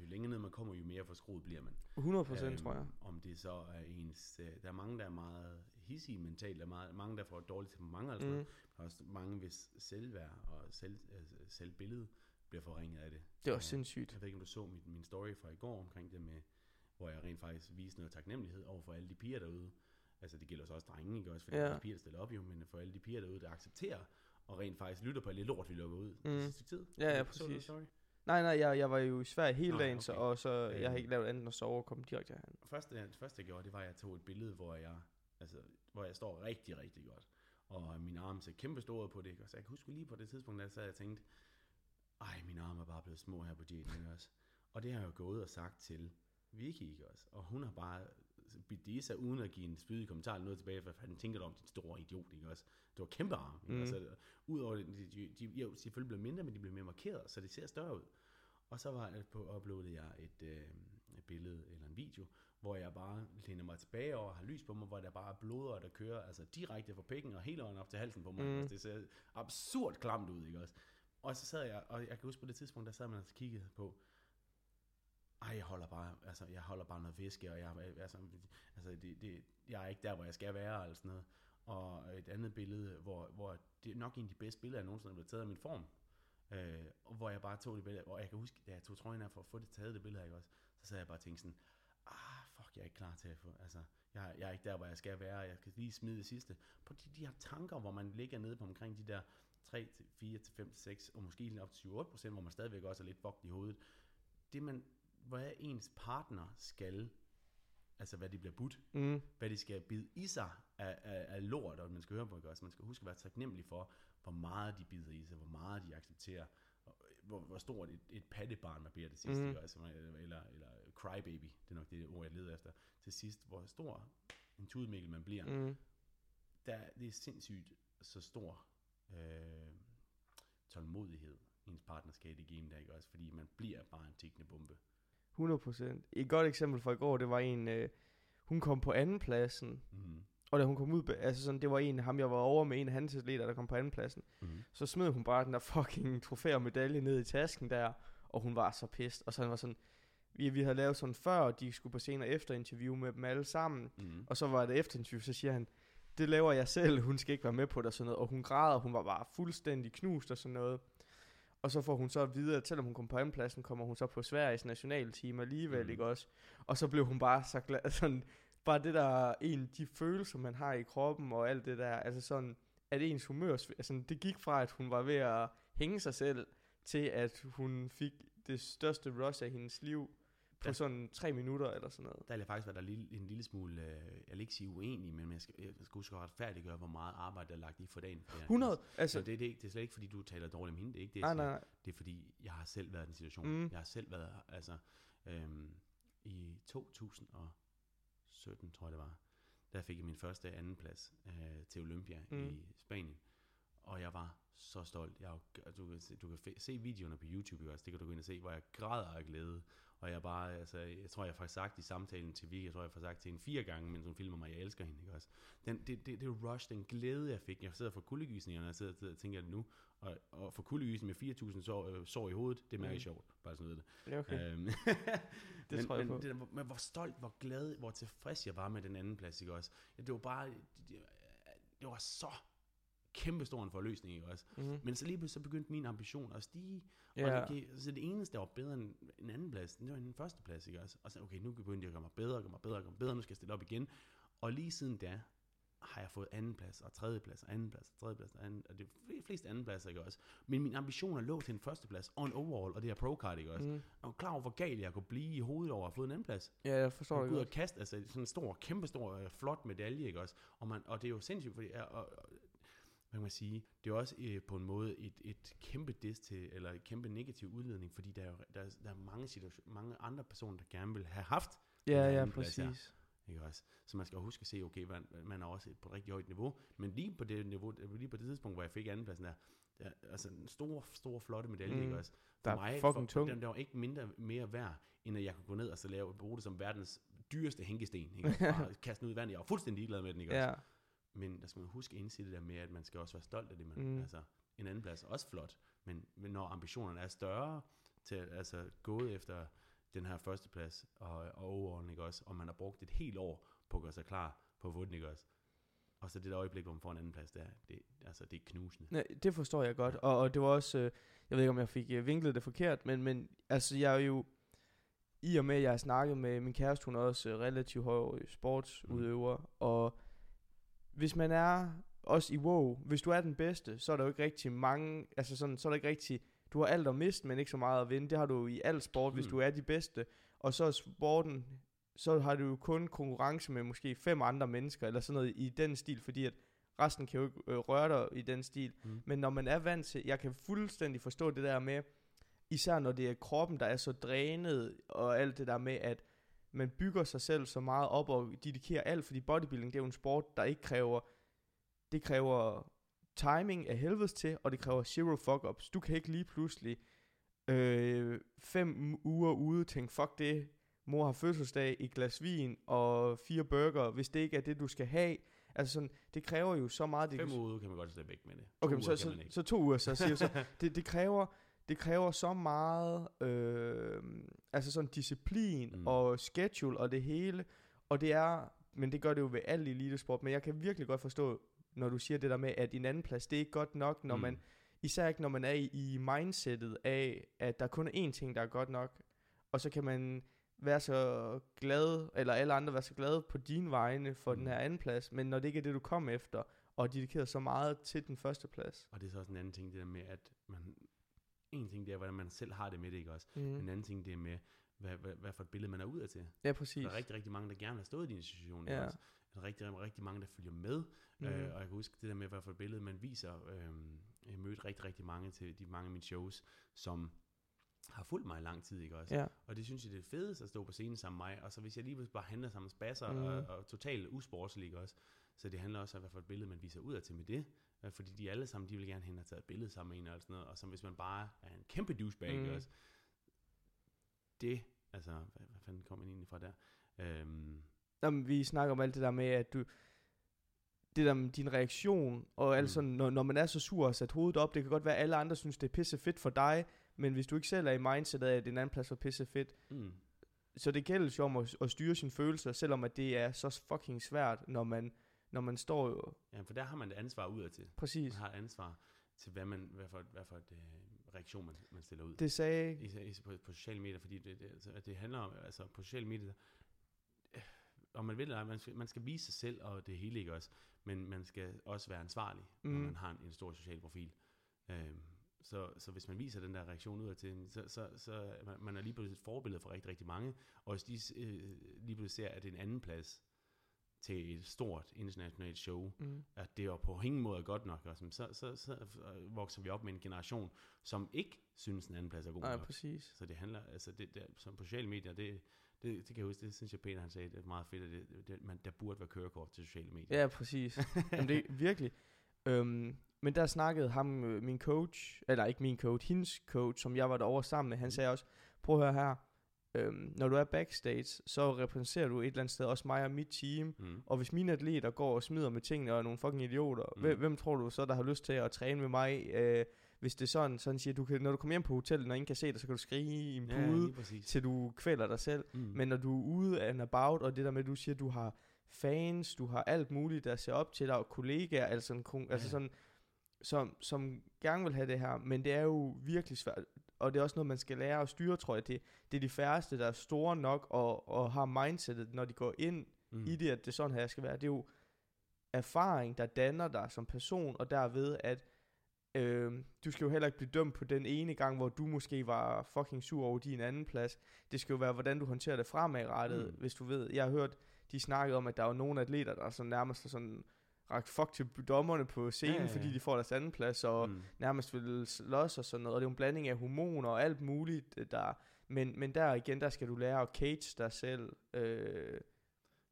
Jo længere ned man kommer, jo mere forskruet bliver man. 100 procent, tror jeg. Om det så er ens... øh, Der er mange, der er meget hissige mentalt. Der er meget, mange, der får dårligt temperament. Altså mm. Der er også mange, hvis selvværd og selv, altså selvbillede bliver forringet af det. Det er også sindssygt. Jeg ved ikke, om du så min, min story fra i går omkring det med, hvor jeg rent faktisk viste noget taknemmelighed over for alle de piger derude. Altså det gælder så også drenge, ikke også? Fordi Ja. de piger, der stiller op jo, men for alle de piger derude, der accepterer og rent faktisk lytter på alt det lort, vi lukker ud. Mm. Det sidste tid. Ja, ja, Så præcis. Story? Nej, nej, jeg, jeg var jo i Sverige hele Nå, dagen, så, okay. og så jeg har ikke lavet andet end at sove og komme direkte herhen. Første, det første jeg gjorde, det var, at jeg tog et billede, hvor jeg, altså, hvor jeg står rigtig, rigtig godt. Og min arm ser kæmpe store på det. ikke? Så jeg kan huske lige på det tidspunkt, der sad jeg tænkte, ej, mine arme er bare blevet små her på Jaden, ikke også? Og det har jeg jo gået og sagt til Vicky, ikke også? Og hun har bare bidt sig, uden at give en spydig kommentar eller noget tilbage, for han tænker du om din store idiot, ikke også? Det var kæmpe arm, ikke? Mm. Altså, Udover det, de, de, de, jo, selvfølgelig blev mindre, men de blev mere markeret, så det ser større ud. Og så var jeg på, uploadede jeg et, øh, et billede eller en video, hvor jeg bare læner mig tilbage og har lys på mig, hvor der bare er blodår, der kører altså direkte fra pikken og hele vejen op til halsen på mig. Mm. Mm. Det ser absurd klamt ud, ikke også? Og så sad jeg, og jeg kan huske på det tidspunkt, der sad man og kiggede på, ej, jeg holder bare, altså, jeg holder bare noget væske, og jeg, altså, altså det, det, jeg er ikke der, hvor jeg skal være, eller sådan noget. Og et andet billede, hvor, hvor det er nok en af de bedste billeder, jeg nogensinde har blevet taget af min form. Øh, og hvor jeg bare tog det billede, og jeg kan huske, da jeg tog trøjen af for at få det taget det billede, ikke også, så sad jeg bare og tænkte sådan, ah, fuck, jeg er ikke klar til at få, altså, jeg, jeg er ikke der, hvor jeg skal være, jeg kan lige smide det sidste. På de, de her tanker, hvor man ligger nede på omkring de der 3 til 4 til 5 til 6, og måske lige op til 7-8 procent, hvor man stadigvæk også er lidt fucked i hovedet. Det man, hvad ens partner skal, altså hvad de bliver budt, Mm. hvad de skal bide i sig af, af, af lort, og man skal høre på, ikke også? Man skal huske at være taknemmelig for, hvor meget de bider i sig, hvor meget de accepterer, og hvor, hvor stort et, et pattebarn man bliver det sidste, mm. også? Eller, eller, crybaby, det er nok det ord, jeg leder efter, til sidst, hvor stor en tudmikkel man bliver. Mm. Der, det er sindssygt så stor øh, tålmodighed, ens partner skal i det game der, ikke også? Fordi man bliver bare en tikkende bombe. 100%. Et godt eksempel fra i går, det var en, øh, hun kom på anden pladsen, Mm. Og da hun kom ud, altså sådan, det var en, ham jeg var over med, en af hans atleter, der kom på anden pladsen, Mm. så smed hun bare den der fucking trofæ og medalje ned i tasken der, og hun var så pissed, og så han var sådan, vi, vi havde lavet sådan før, og de skulle på senere efter interview med dem alle sammen, Mm. og så var det efter interview, så siger han, det laver jeg selv, hun skal ikke være med på det og sådan noget, og hun græder, hun var bare fuldstændig knust og sådan noget. Og så får hun så at vide, at selvom hun kom på andenpladsen, kommer hun så på Sveriges nationalteam alligevel, mm. ikke også? Og så blev hun bare så glad, sådan, bare det der, en, de følelser, man har i kroppen og alt det der, altså sådan, at ens humør, altså det gik fra, at hun var ved at hænge sig selv, til at hun fik det største rush af hendes liv på Ja. sådan tre minutter eller sådan noget. Der vil jeg faktisk være der lille, en lille smule, øh, jeg vil ikke sige uenig, men jeg skal, jeg skal huske at retfærdiggøre, hvor meget arbejde der er lagt i for dagen. For det her. 100, Så altså, det, det, er ikke, det er slet ikke, fordi du taler dårligt om hende. Det er ikke det, nej, nej. Det er fordi, jeg har selv været i den situation. Mm. Jeg har selv været, altså, øhm, i 2017, tror jeg det var, der fik jeg min første anden plads øh, til Olympia mm. i Spanien. Og jeg var så stolt. Jeg, er altså, du, kan se, du kan se videoerne på YouTube, også? Det kan du gå ind og se, hvor jeg græder af glæde. Og jeg bare, altså, jeg tror, jeg har sagt i samtalen til Vicky, jeg tror, jeg har sagt til hende fire gange, mens hun filmer mig, jeg elsker hende, ikke også? Den, det, det, det rush, den glæde, jeg fik. Jeg sidder for kuldegysninger, når jeg sidder, sidder og tænker det nu. Og, og for kuldegysen med 4.000 sår, øh, sår i hovedet, det er mærkeligt Mm. sjovt. Bare sådan noget. Ja, okay. Øhm, Det men, tror jeg men, på. Det, men hvor stolt, hvor glad, hvor tilfreds jeg var med den anden plads, ikke også? Ja, det var bare, det, det, det var så kæmpe stor en forløsning, ikke også? Mm-hmm. Men så lige pludselig så begyndte min ambition at stige, og det, okay, så det eneste, der var bedre end en anden plads, det var den første plads, ikke også? Og så, okay, nu begyndte jeg at gøre mig bedre, gøre mig bedre, gøre mig bedre, nu skal jeg stille op igen. Og lige siden da, har jeg fået anden plads, og tredje plads, og anden plads, og tredje plads, og, anden, og det er flest anden plads, ikke også? Men min ambitioner lå til en første plads, og en overall, og det her pro card, ikke også? mm. Jeg var klar over, hvor galt jeg kunne blive i hovedet over at fået en anden plads. ja, jeg forstår Og det godt. og kaste, altså sådan en stor, kæmpe stor, øh, flot medalje, ikke også? Og, man, og det er jo sindssygt, fordi, og, og, og, hvad kan man sige, det er også øh, på en måde et, et kæmpe dis til, eller et kæmpe negativ udledning, fordi der er, der, er- der er mange, situation, mange andre personer, der gerne vil have haft, Ja, den ja, her. præcis. ikke også? Så man skal huske at se, okay, man, man er også på et rigtig højt niveau, men lige på det niveau, lige på det tidspunkt, hvor jeg fik andenpladsen der, der altså en stor, stor, flotte medalje, Mm. ikke også? Der er fucking tung. Den, der var ikke mindre mere værd, end at jeg kunne gå ned og så lave, bruge det som verdens dyreste hænkesten, ikke? også? Bare kaste den ud i vandet. Jeg var fuldstændig ligeglad med den, ikke også? Ja, Men der skal man huske at indse det der med, at man skal også være stolt af det, man, Mm. altså, en anden plads er også flot, men, men når ambitionerne er større til at altså, gå efter den her første plads og, og overall, ikke også, og man har brugt et helt år på at gøre sig klar på at få den, ikke også, og så det der øjeblik, hvor man får en anden plads, det er, det, altså, det er knusende. Nej, det forstår jeg godt. Og, og det var også, øh, jeg ved ikke om jeg fik øh, vinklet det forkert, men, men altså jeg er jo, i og med at jeg har snakket med min kæreste, hun er også øh, relativt høj sportsudøver, mm. og hvis man er også i WoW, hvis du er den bedste, så er der jo ikke rigtig mange, altså sådan, så er der ikke rigtig, du har alt at miste, men ikke så meget at vinde. Det har du jo i al sport, hvis Mm. du er de bedste. Og så er sporten, så har du jo kun konkurrence med måske fem andre mennesker, eller sådan noget i den stil, fordi at resten kan jo ikke øh, røre dig i den stil. Mm. Men når man er vant til, jeg kan fuldstændig forstå det der med, især når det er kroppen, der er så drænet, og alt det der med, at man bygger sig selv så meget op og dedikerer alt, fordi bodybuilding, det er jo en sport, der ikke kræver, det kræver timing af helvedes til, og det kræver zero fuck-ups. Du kan ikke lige pludselig øh, fem uger ude tænke, fuck det, mor har fødselsdag, et glas vin og fire burger, hvis det ikke er det, du skal have. Altså sådan, det kræver jo så meget. Fem Det, uger kan man godt slippe væk med det. To okay, men så, så, så to uger, så siger så. Det, det kræver, det kræver så meget, øh, altså sådan disciplin Mm. og schedule og det hele, og det er, men det gør det jo ved al elitesport, men jeg kan virkelig godt forstå, når du siger det der med, at en anden plads, det er ikke godt nok, når Mm. man, især ikke når man er i, i mindsetet af, at der kun er én ting, der er godt nok, og så kan man være så glad, eller alle andre være så glade på dine vegne for mm. den her anden plads, men når det ikke er det, du kom efter, og dedikeret så meget til den første plads. Og det er så også en anden ting, det der med, at man, en ting det er, hvordan man selv har det med det, ikke også? Mm. En anden ting det er med, hvad, hvad, hvad for et billede man er ud af til. Ja, præcis. Der er rigtig, rigtig mange, der gerne har stået i din situation. Ja. Også. Der er rigtig, rigtig, mange, der følger med. Mm. Øh, og jeg kan huske det der med, hvad for et billede man viser. Øh, jeg mødte rigtig, rigtig mange til de mange af mine shows, som har fulgt mig i lang tid, ikke også? Ja. Og det synes jeg, det er fedest at stå på scenen sammen med mig. Og så hvis jeg lige bare handler sammen med spasser Mm. mm. og, og totalt usportslig, ikke også? Så det handler også om, hvad for et billede man viser ud af til med det. Øh, Fordi de alle sammen, de vil gerne hen og tage et billede sammen med en og sådan noget. Og så hvis man bare er en kæmpe douchebag, Mm. også? Det Altså, hvad, hvad fanden kom man egentlig fra der? Øhm, Jamen, vi snakker om alt det der med, at du... Det der med din reaktion, og altså, Mm. når, når man er så sur og sat hovedet op, det kan godt være, at alle andre synes, det er pisse fedt for dig, men hvis du ikke selv er i mindsetet af, at en anden plads var pisse fedt, mm, så det gælder jo om at, at styre sine følelser, selvom at det er så fucking svært, når man, når man står jo... ja, for der har man et ansvar udadtil. Præcis. Man har et ansvar til, hvad, man, hvad for, hvad for et øh, reaktion, man, man stiller ud. Det sagde... Især, især på, på sociale medier, fordi det, det, altså, det handler om, altså på sociale medier, øh, om man vil eller man skal, man skal vise sig selv, og det hele ikke også, men man skal også være ansvarlig, mm. når man har en, en stor social profil. Øhm, så, så hvis man viser den der reaktion ud til, så, så, så man, man er lige pludselig et forbillede for rigtig, rigtig mange, og hvis de øh, lige pludselig ser, at det er en anden plads til et stort internationalt show, Mm. at det er på ingen måde godt nok, og sådan, så, så, så øh, vokser vi op med en generation, som ikke synes, den anden plads er god Nej, nok. præcis. Så det handler, altså det, det som på sociale medier, det, det, det kan jeg huske, det synes jeg Peter han sagde, det er meget fedt, at det, det, man, der burde være kørekort til sociale medier. Ja, præcis. Jamen, det er virkelig. Øhm, men der snakkede ham, øh, min coach, eller ikke min coach, hendes coach, som jeg var derovre sammen med, han sagde også, prøv at høre her, øhm, når du er backstage, så repræsenterer du et eller andet sted også mig og mit team, Mm. og hvis mine atleter går og smider med tingene og er nogle fucking idioter, Mm. hvem, hvem tror du så, der har lyst til at træne med mig, øh, hvis det er sådan, sådan siger, du kan, når du kommer hjem på hotellet, når ingen kan se dig, så kan du skrige i en Ja, pude, præcis. til du kvæler dig selv. Mm. Men når du er ude and about, og det der med, at du siger, at du har fans, du har alt muligt, der ser op til dig, og kollegaer, altså, en, altså Ja. sådan, som, som gerne vil have det her, men det er jo virkelig svært, og det er også noget, man skal lære at styre, tror jeg. Det, det er de færreste, der er store nok, og, og har mindsetet, når de går ind mm. i det, at det er sådan her skal være. Det er jo erfaring, der danner dig som person, og derved, at øh, du skal jo heller ikke blive dømt på den ene gang, hvor du måske var fucking sur over din anden plads. Det skal jo være, hvordan du håndterer det fremadrettet, Mm. hvis du ved. Jeg har hørt, de snakkede om, at der var nogle atleter, der sådan nærmest sådan rakt fuck til dommerne på scenen, Ja, ja, ja, fordi de får deres anden plads, og mm. nærmest vil slås og sådan noget. Og det er jo en blanding af hormoner og alt muligt, øh, der... Men, men der igen, der skal du lære at cage dig selv. Øh,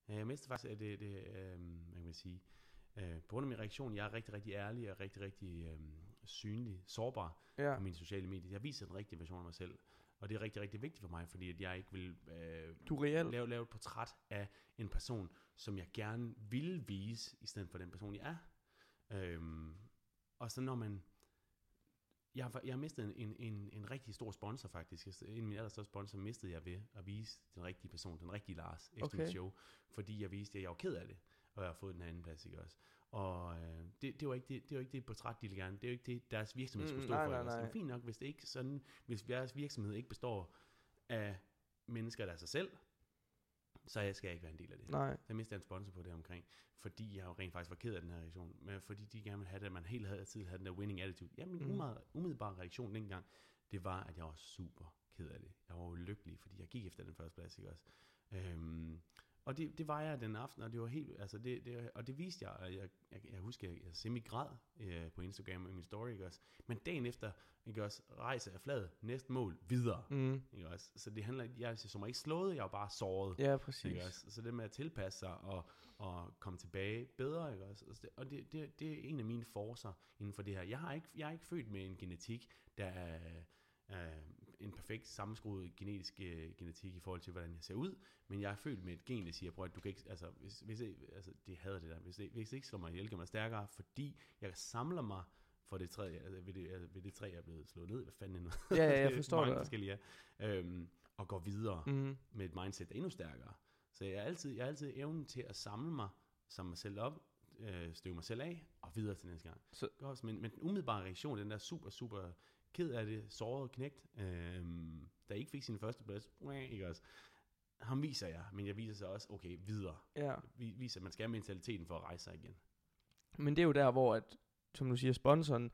Ja, jeg mistede faktisk, at det, det øh, man kan sige, øh, på grund af min reaktion, jeg er rigtig, rigtig ærlig og rigtig, rigtig øh, synlig, sårbar ja. på mine sociale medier. Jeg viser den rigtige version af mig selv, og det er rigtig, rigtig vigtigt for mig, fordi at jeg ikke vil øh, Du lave, lave et portræt af en person, som jeg gerne vil vise, i stedet for den person, jeg er. Øhm, og så når man... Jeg har, jeg har mistet en, en, en, en rigtig stor sponsor faktisk. En af mine allerstørste sponsor mistede jeg ved at vise den rigtige person, den rigtige Lars, efter Okay. mit show. Fordi jeg viste, at jeg var ked af det, og jeg har fået den anden plads, ikke også? Og øh, det, det, var ikke det, det var ikke det portræt, de ville gerne. Det er jo ikke det, deres virksomhed skulle Mm, stå nej, for. nej, nej. Det er fint nok, hvis det ikke sådan, hvis deres virksomhed ikke består af mennesker, der er sig selv, så jeg skal ikke være en del af det. Nej. Så mistede jeg en sponsor på det omkring, fordi jeg jo rent faktisk var ked af den her reaktion, men fordi de gerne ville have det, at man hele havde tid havde den der winning attitude. Ja, min Mm. mm. umiddelbare reaktion dengang, det var, at jeg var super ked af det. Jeg var ulykkelig, fordi jeg gik efter den første plads, ikke også? Øhm, og det, det var jeg den aften, og det var helt, altså det, det, og det viste jeg, og jeg, jeg, jeg husker, jeg, jeg semi-græd øh, på Instagram og i min story, ikke også? Men dagen efter, ikke også, rejser jeg fladet, næste mål, videre, Mm. ikke også? Så det handler, jeg så mig ikke slået, jeg var bare såret. Ja, præcis. Ikke også? Så det med at tilpasse sig og, og komme tilbage bedre, ikke også? Altså det- Og det, det, det er en af mine forcer inden for det her. Jeg, har ikke, jeg er ikke født med en genetik, der er, er en perfekt sammenskruet genetisk øh, genetik i forhold til, hvordan jeg ser ud, men jeg er født med et gen, der siger, at du kan ikke, altså, hvis, hvis det, altså, det hader det der, hvis det, hvis det ikke slår mig ihjel, gør mig stærkere, fordi jeg samler mig for det træ, altså, ved, det, altså, ved det træ, jeg er blevet slået ned, hvad fanden er? Ja, ja, jeg forstår mange det. forskellige, ja. øhm, og går videre Mm. med et mindset, der er endnu stærkere. Så jeg er altid, jeg er altid evnen til at samle mig, samle mig selv op, øh, støve mig selv af, og videre til næste gang. Så- men, men den umiddelbare reaktion, den der super, super ked af det, såret knægt, øh, der ikke fik sin første plads, ikke også? Ham viser jeg, men jeg viser så også, okay, videre. Ja. Vi viser, at man skal have mentaliteten for at rejse sig igen. Men det er jo der, hvor, at, som du siger, sponsoren,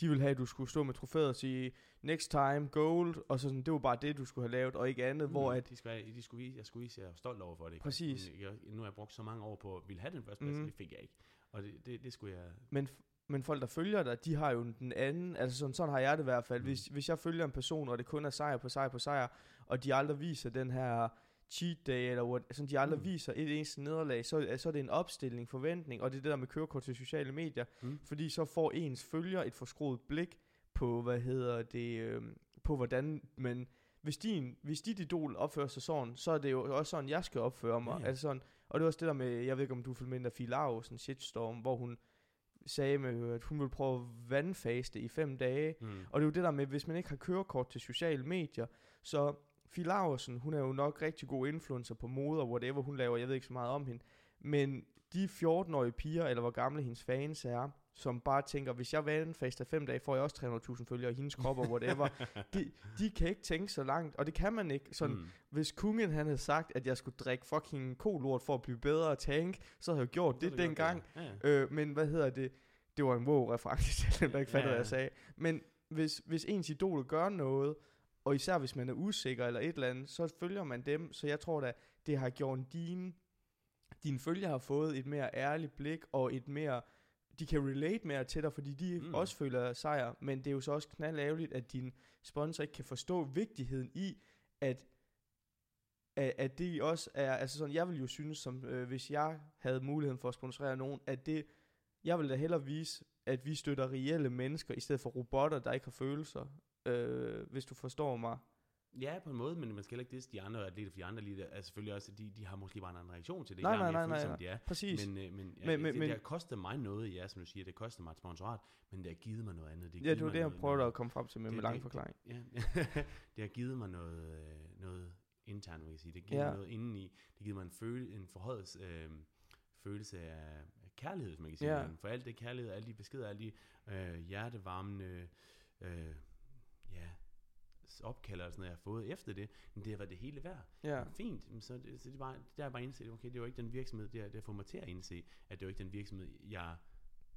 de vil have, at du skulle stå med trofæet og sige, next time, gold, og så sådan, det var bare det, du skulle have lavet, og ikke andet, mm. hvor at, de skulle, de skulle vise, jeg skulle vise, jeg er stolt over for det. ikke? Præcis. Jeg, nu har jeg brugt så mange år på at ville have den første plads, mm. det fik jeg ikke. Og det, det, det skulle jeg... men, men folk, der følger dig, de har jo den anden, altså sådan, sådan har jeg det i hvert fald, Mm. hvis, hvis jeg følger en person, og det kun er sejr på sejr på sejr, og de aldrig viser den her cheat day, eller what, sådan, de aldrig Mm. viser et eneste nederlag, så, så er det en opstilling, forventning, og det er det der med kørekort til sociale medier, Mm. fordi så får ens følger et forskruet blik på, hvad hedder det, øh, på hvordan man hvis, din, hvis dit idol opfører sig sådan, så er det jo også sådan, jeg skal opføre mig. Ja, ja. Altså sådan, og det er også det der med, jeg ved ikke om du følger med den der Fie Lausen shitstorm, hvor hun sagde, med, at hun ville prøve at vandfaste i fem dage. Mm. Og det er jo det der med, hvis man ikke har kørekort til sociale medier, så Fie Laursen, hun er jo nok rigtig god influencer på mode og whatever hun laver, jeg ved ikke så meget om hende. Men de 14-årige piger, eller hvor gamle hendes fans er, som bare tænker, hvis jeg vandfaster fem dage, får jeg også 300.000 følgere i hendes krop og whatever. de, de kan ikke tænke så langt, og det kan man ikke. Sådan, Mm. hvis kungen han havde sagt, at jeg skulle drikke fucking kolort for at blive bedre og tank, så havde jeg jo gjort er det, godt, dengang. Ja. Ja, ja. Øh, men hvad hedder det? Det var en wow-reference til dem, der ikke Ja, fattede, hvad ja. jeg sagde. Men hvis, hvis ens idol gør noget, og især hvis man er usikker eller et eller andet, så følger man dem. Så jeg tror da, det har gjort din, dine følgere har fået et mere ærligt blik, og et mere, de kan relate mere til dig, fordi de Mm. også føler sejr. Men det er jo så også knaldærgerligt, at din sponsor ikke kan forstå vigtigheden i, at at, at det også er, altså sådan, jeg vil jo synes, som øh, hvis jeg havde muligheden for at sponsorere nogen, at det, jeg vil da hellere vise, at vi støtter reelle mennesker, i stedet for robotter, der ikke har følelser, øh, hvis du forstår mig. Ja, på en måde, men man skal heller ikke disse de andre atleter, for de andre atleter er selvfølgelig også, de, de har måske bare en anden reaktion til det. Nej, nej, nej, nej, nej. De er. Præcis. Men, øh, men, ja, Men- men, det, det har kostet mig noget, ja, som du siger, det koster mig et sponsorat, men det har givet mig noget andet. Det ja, det var det, jeg prøvede at komme frem til med det- min lang det- forklaring. Ja, det har givet mig noget, øh, noget internt, vil jeg sige. Det har givet Ja. mig noget indeni. Det har givet mig en, føle, en forhøjet øh, følelse af kærlighed, hvis man kan sige Ja. det. For alt det kærlighed, alle de beskeder, alle de øh, hjertevarmende øh, ja, opkald og sådan noget, jeg har fået efter det, men det har været det hele værd. Ja, Fint, men så, det, så det, er bare, der er bare indset, okay, det er jo ikke den virksomhed, det har fået mig til at indse, at det er jo ikke den virksomhed, jeg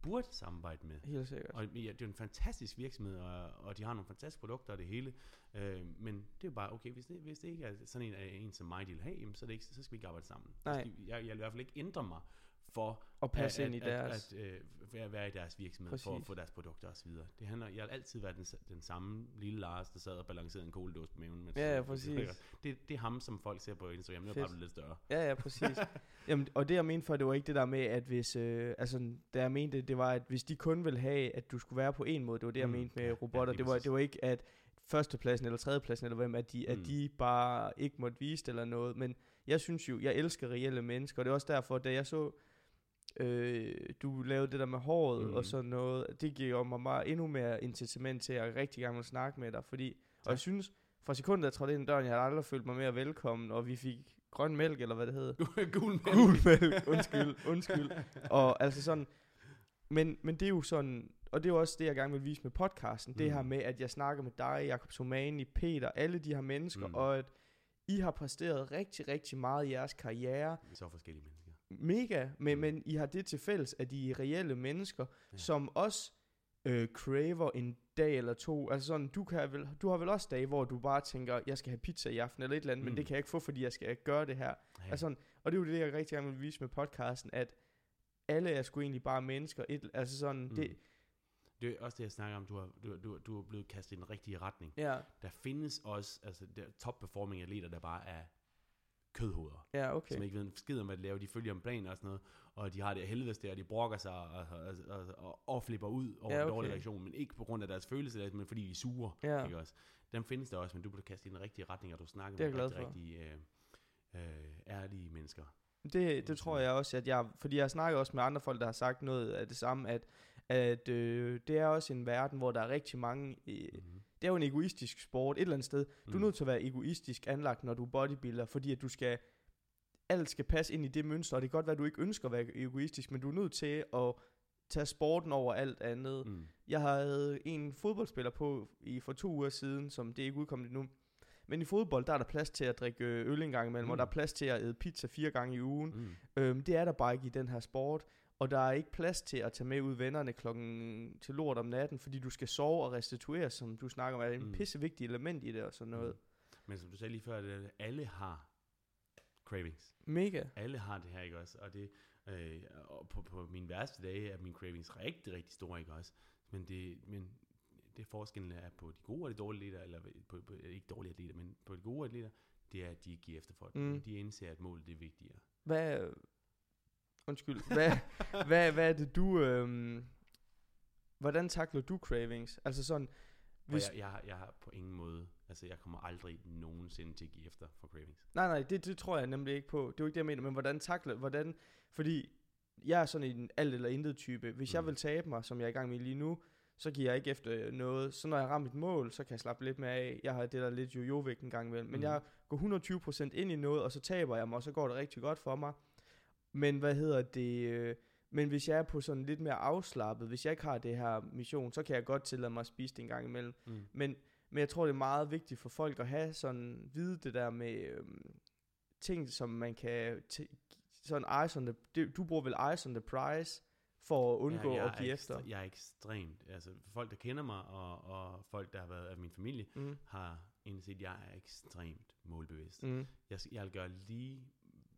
burde samarbejde med. helt sikkert. Og ja, det er en fantastisk virksomhed, og, og de har nogle fantastiske produkter og det hele. Øh, men det er jo bare, okay, hvis det, hvis det ikke er sådan en, en som mig, de vil have, jamen, så, er det ikke, så skal vi ikke arbejde sammen. Nej. Skal, jeg, jeg vil i hvert fald ikke ændre mig for Og passe at, ind i at, deres... At, at, øh, være, i deres virksomhed for at Præcis. få deres produkter osv. Det handler, jeg har altid været den, den samme lille Lars, der sad og balancerede en koledås på maven. mens- Ja, ja, præcis. Det, det er ham, som folk ser på Instagram. Det er bare lidt større. Ja, ja, præcis. Jamen, og det jeg mente for, det var ikke det der med, at hvis, øh, altså, det jeg mente, det var, at hvis de kun ville have, at du skulle være på en måde, det var det, jeg Mm, mente med ja, ja, robotter, lige det, var, præcis. det var ikke, at førstepladsen eller tredjepladsen, eller hvem, at de. Mm. at de bare ikke måtte vise det eller noget, men jeg synes jo, jeg elsker reelle mennesker, og det er også derfor, da jeg så, øh, du lavede det der med håret mm. Mm. og sådan noget, det giver mig meget endnu mere incitament til at rigtig gerne vil snakke med dig, fordi, og jeg synes, fra sekundet jeg trådte ind ad døren, jeg har aldrig følt mig mere velkommen, og vi fik grøn mælk, eller hvad det hedder. Gul mælk. Gul mælk, undskyld, undskyld. Og altså sådan, men, men det er jo sådan, og det er jo også det, jeg gerne vil vise med podcasten, det Mm. her med, at jeg snakker med dig, Jakob Somani, Peter, alle de her mennesker, Mm. og at I har præsteret rigtig, rigtig meget i jeres karriere. Er så forskellige mennesker. Mega, men, Mm. men I har det til fælles, at I er reelle mennesker, Ja. som også øh, craver en dag eller to. Altså sådan, du, kan vel, du har vel også dage, hvor du bare tænker, jeg skal have pizza i aften, eller et eller andet, mm. men det kan jeg ikke få, fordi jeg skal gøre det her. Ja. Altså, sådan, og det er jo det, jeg rigtig gerne vil vise med podcasten, at alle er sgu egentlig bare mennesker. Et, altså sådan, mm. det, Det er også det, jeg snakker om. Du har, du, du, du er blevet kastet i den rigtige retning. ja, Der findes også altså, der top performing atleter, der bare er kødhoveder. ja, Okay. Som ikke ved en skid om, de laver. De følger en plan og sådan noget. Og de har det helvedes der, og de brokker sig og, og, og, og, og flipper ud over Ja, okay. okay. dårlig reaktion. Men ikke på grund af deres følelser, men fordi de er sure. Ja. Ikke også? Dem findes der også, men du bliver kastet i den rigtige retning, og du snakker er med jeg rigtig, glad rigtig øh, øh, ærlige mennesker. Det, det tror jeg også, at jeg, fordi jeg snakker også med andre folk, der har sagt noget af det samme, at, at øh, det er også en verden, hvor der er rigtig mange, øh, Mm-hmm. Det er jo en egoistisk sport et eller andet sted. Du er Mm. nødt til at være egoistisk anlagt, når du er bodybuilder, fordi at du skal, alt skal passe ind i det mønster, og det kan godt være, at du ikke ønsker at være egoistisk, men du er nødt til at tage sporten over alt andet. Mm. Jeg havde en fodboldspiller på i for to uger siden, som det er ikke udkommet endnu. Men i fodbold, der er der plads til at drikke øl en gang imellem, mm. og Mm. der er plads til at æde pizza fire gange i ugen. Mm. Øhm, det er der bare ikke i den her sport. Og der er ikke plads til at tage med ud vennerne klokken til lort om natten, fordi du skal sove og restituere, som du snakker om, er et Mm. pissevigtigt element i det og sådan noget. Men som du sagde lige før, det alle har cravings. Mega. Alle har det her, ikke også? Og, det, øh, og på, på mine værste dage er mine cravings rigtig, rigtig store, ikke også? Men det, men det forskellen er på de gode og de dårlige atleter, eller på, på, ikke dårlige atleter, men på de gode atleter, det er, at de ikke giver efter for det. Mm. Mm. De indser, at målet det er vigtigere. Hvad, undskyld, hvad, hvad, hvad er det du, øhm, hvordan takler du cravings? Altså sådan, Hvis. Jeg, jeg, har- jeg har på ingen måde, altså jeg kommer aldrig nogensinde til at give efter for cravings. Nej, nej, det, det tror jeg nemlig ikke på. Det er jo ikke det, jeg mener, men hvordan takle, hvordan, fordi jeg er sådan en alt eller intet type. Hvis mm. jeg vil tabe mig, som jeg er i gang med lige nu, så giver jeg ikke efter noget. Så når jeg rammer mit mål, så kan jeg slappe lidt mere af. Jeg har det der lidt jo-jo-vægt en gang imellem. Men Mm. jeg går 120% ind i noget, og så taber jeg mig, og så går det rigtig godt for mig. Men hvad hedder det... øh, Men hvis jeg er på sådan lidt mere afslappet, hvis jeg ikke har det her mission, så kan jeg godt tillade mig at spise det en gang imellem. Mm. Men, men jeg tror, det er meget vigtigt for folk at have sådan, vide det der med øhm, ting, som man kan, sådan eyes on the, det, du bruger vel eyes on the prize, for at undgå jeg at give er efter. Jeg er ekstremt, altså folk, der kender mig, og, og folk, der har været af min familie, Mm. har indset, at jeg er ekstremt målbevidst. Mm. Jeg, jeg vil gøre lige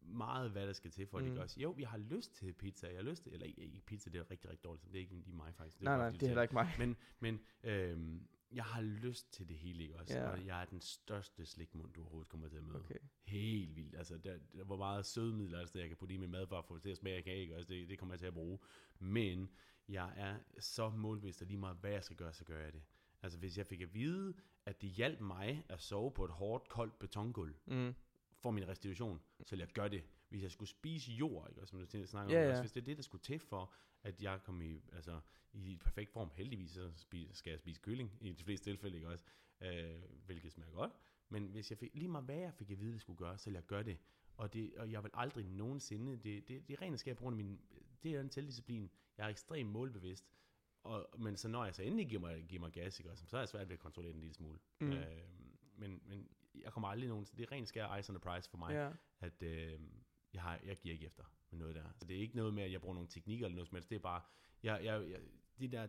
meget, hvad der skal til, for at Mm. det gør Jeg, jo, jeg har lyst til pizza. Jeg har lyst til, eller ikke, pizza, det er rigtig, rigtig dårligt. Det er ikke lige mig faktisk. Det er Nej, nej, det er heller ikke mig. Men, men øhm, jeg har lyst til det hele, ikke også? Ja. Og jeg er den største slikmund, du overhovedet kommer til at møde. Okay. Helt vildt. Altså, der, der, hvor meget sødemidler er det, jeg kan putte i min mad, for at få det til at smage af kage, ikke? Altså, det, det kommer jeg til at bruge. Men jeg er så målbevidst, at lige meget hvad jeg skal gøre, så gør jeg det. Altså, hvis jeg fik at vide, at det hjalp mig at sove på et hårdt, koldt betongulv Mm. For min restitution, så vil jeg gøre det. Hvis jeg skulle spise jord, ikke? Og som du snakker Ja, om, ja. også, hvis det er det, der skulle til for, at jeg kom i, altså, i perfekt form, heldigvis, så spise, skal jeg spise kylling i de fleste tilfælde, ikke også? Øh, hvilket smager godt. Men hvis jeg fik, lige meget hvad jeg fik at vide, det skulle gøre, så vil jeg gøre det. Og, det, og jeg vil aldrig nogensinde, det, det, det er rent skab på grund af min, det er en selvdisciplin. Jeg er ekstremt målbevidst. Og, men så når jeg så endelig giver mig, giver mig gas, ikke, også, så er jeg svært ved at kontrollere den en lille smule. Mm. Øh, men, men jeg kommer aldrig nogen, det er rent skær ice on the price for mig, Ja. at øh, jeg, har, jeg giver ikke efter med noget der. Så det er ikke noget med, at jeg bruger nogle teknikker eller noget som helst. Det er bare, jeg, jeg, jeg, de der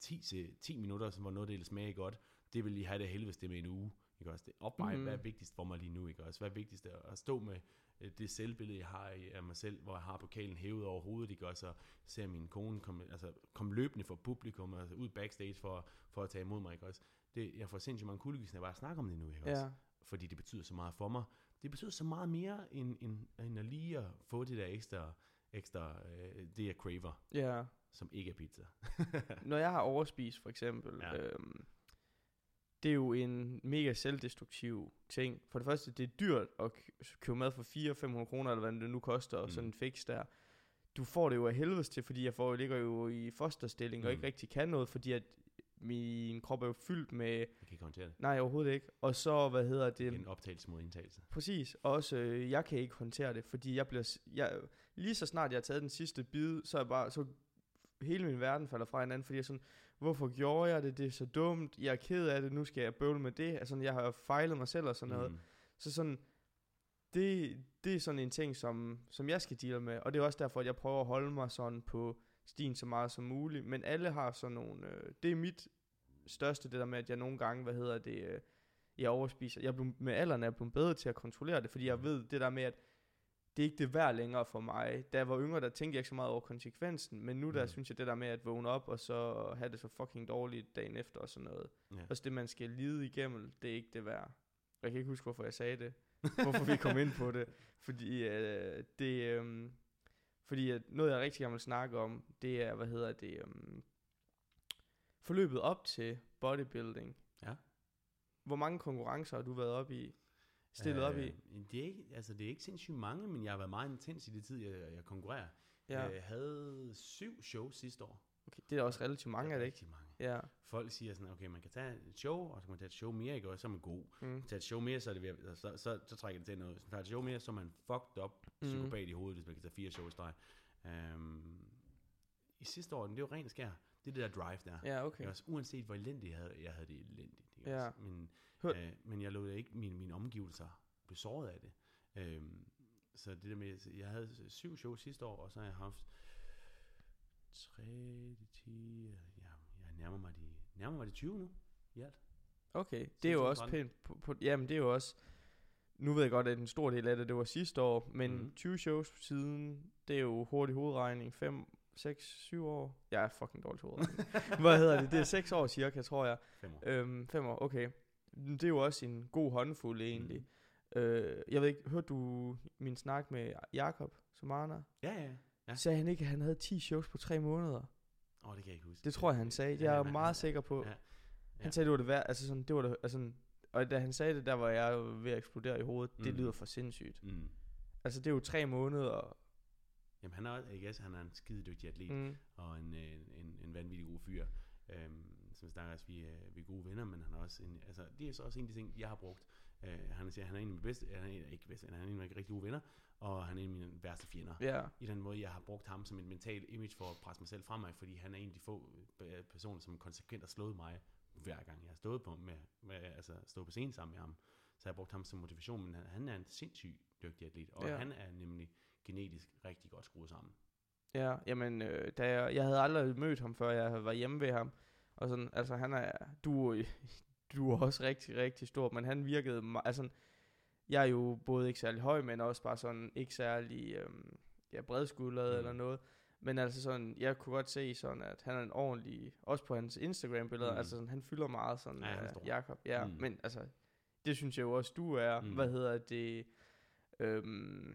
10, til 10 minutter, som var noget, der smage godt, det vil lige have det helvedes det med en uge. Ikke også? Det opveje, Mhm. mm. hvad er vigtigst for mig lige nu, ikke også? Hvad er vigtigst at, stå med øh, det selvbillede, jeg har af mig selv, hvor jeg har pokalen hævet over hovedet, ikke også? Og ser min kone komme altså, kom løbende for publikum, altså ud backstage for, for at tage imod mig, ikke også? Det, jeg får sindssygt mange kuldegys, når jeg bare snakker om det nu, ikke også? Ja. fordi det betyder så meget for mig. Det betyder så meget mere, end, end, end at lige at få det der ekstra, ekstra øh, det jeg craver, Ja. som ikke er pizza. Når jeg har overspist, for eksempel, Ja. øhm, det er jo en mega selvdestruktiv ting. For det første, det er dyrt at kø- købe mad for 400-500 kroner, eller hvad det nu koster, og Mm. sådan en fix der. Du får det jo af helvedes til, fordi jeg får, ligger jo i fosterstilling, mm. og ikke rigtig kan noget, fordi at min krop er jo fyldt med... Jeg kan ikke håndtere det. Nej, overhovedet ikke. Og så, hvad hedder det... Det en optagelse mod indtagelse. Præcis. Også, øh, jeg kan ikke håndtere det, fordi jeg bliver... Jeg, lige så snart jeg har taget den sidste bid, så er jeg bare... Så hele min verden falder fra hinanden, fordi jeg sådan, hvorfor gjorde jeg det? Det er så dumt. Jeg er ked af det. Nu skal jeg bøvle med det. Altså, jeg har fejlet mig selv og sådan noget. Mm. Så sådan, det, det er sådan en ting, som, som jeg skal deal med. Og det er også derfor, at jeg prøver at holde mig sådan på stien så meget som muligt. Men alle har sådan nogle... Øh, det er mit største, det der med, at jeg nogle gange, hvad hedder det, øh, jeg overspiser. Jeg er blevet, med alderen er jeg blevet bedre til at kontrollere det, fordi jeg Mhm. ved det der med, at det er ikke det værd længere for mig. Da jeg var yngre, der tænkte jeg ikke så meget over konsekvensen, men nu der Mhm. synes jeg det der med at vågne op, og så have det så fucking dårligt dagen efter og sådan noget. Ja. Også det, man skal lide igennem, det er ikke det værd. Jeg kan ikke huske, hvorfor jeg sagde det. hvorfor vi kom ind på det. Fordi øh, det... Øh, fordi at noget, jeg rigtig gerne vil snakke om, det er, hvad hedder det... Øh, forløbet op til bodybuilding. Ja. Hvor mange konkurrencer har du været op i? Stillet op i? Øh, Det er, ikke, altså, det er ikke sindssygt mange, men jeg har været meget intens i det tid, jeg, jeg konkurrerer. Ja. Jeg havde syv shows sidste år. Okay, det er også relativt mange, er det ikke? Rigtig mange. Ja. Folk siger sådan, okay, man kan tage et show, og så kan man tage et show mere, ikke? Og så er man god. Mm. tage et show mere, så, er det ved, at- så, så, så trækker det til noget. Man tager et show mere, så er man fucked up Mhm. psykopat i hovedet, hvis man kan tage fire show i streg. Um, I sidste år, det er jo rent skær. Det er det der drive der. Ja, okay. Også, uanset hvor elendigt jeg havde, jeg havde det elendigt. Ikke? Ja. også? Men, Hør- øh, men jeg lod ikke mine, mine omgivelser blive såret af det. Um, så det der med, jeg havde syv shows sidste år, og så har jeg haft 3, 10, ja, jeg nærmer mig de, nærmer mig de 20 nu, i alt. Okay, det er jo også 2013. pænt. På, på, jamen, det er jo også... Nu ved jeg godt, at en stor del af det, det var sidste år, men mm. 20 shows siden, det er jo hurtig hovedregning. 5, 6, 7 år. Jeg er fucking dårlig til hovedregning. Hvad hedder det? Det er 6 år cirka, tror jeg. Fem år. Øhm, 5 år, okay. Det er jo også en god håndfuld egentlig. Mm. Øh, jeg ved ikke, hørte du min snak med Jakob Somana? Ja, ja. Ja. Sagde han ikke, at han havde 10 shows på 3 måneder? Åh, oh, det kan jeg ikke huske. Det tror jeg, han sagde. Det er Ja, jeg men- meget sikker på. Ja. Han Ja. sagde, det var det værd, altså sådan, det var det, altså og da han sagde det, der var jeg jo ved at eksplodere i hovedet. Det Mm. lyder for sindssygt. Mm. Altså, det er jo tre måneder. Jamen han er, jeg guess, han er en skide dygtig atlet, mm. Og en, øh, en, en vanvittig god fyr. Øhm, som snakker også, vi er, vi er gode venner, men han er også en, altså, det er så også en af de ting, jeg har brugt. Øh, han siger, han er en af mine bedste, han er ikke bedste, han er en af mine rigtig gode venner, og han er en af mine værste fjender. Ja. I den måde, jeg har brugt ham som en mental image for at presse mig selv fremad, fordi han er en af de få øh, personer, som konsekvent har slået mig, hver gang jeg har stået på, med, med, altså stået på scenen sammen med ham. Så jeg har brugt ham som motivation, men han, han er en sindssygt dygtig atlet, og Ja. han er nemlig genetisk rigtig godt skruet sammen. Ja, jamen, øh, da jeg, jeg havde aldrig mødt ham, før jeg var hjemme ved ham. Og sådan, altså han er, du, du er også rigtig, rigtig stor, men han virkede, altså, jeg er jo både ikke særlig høj, men også bare sådan, ikke særlig, øhm, ja, bredskuldret Mm. eller noget. Men altså sådan, jeg kunne godt se sådan, at han er en ordentlig, også på hans Instagram-billeder, Mm. altså sådan, han fylder meget sådan, Ja, ja, stor. Jakob. Ja, Mm. men altså, det synes jeg jo også, du er. Mm. Hvad hedder det? Øhm,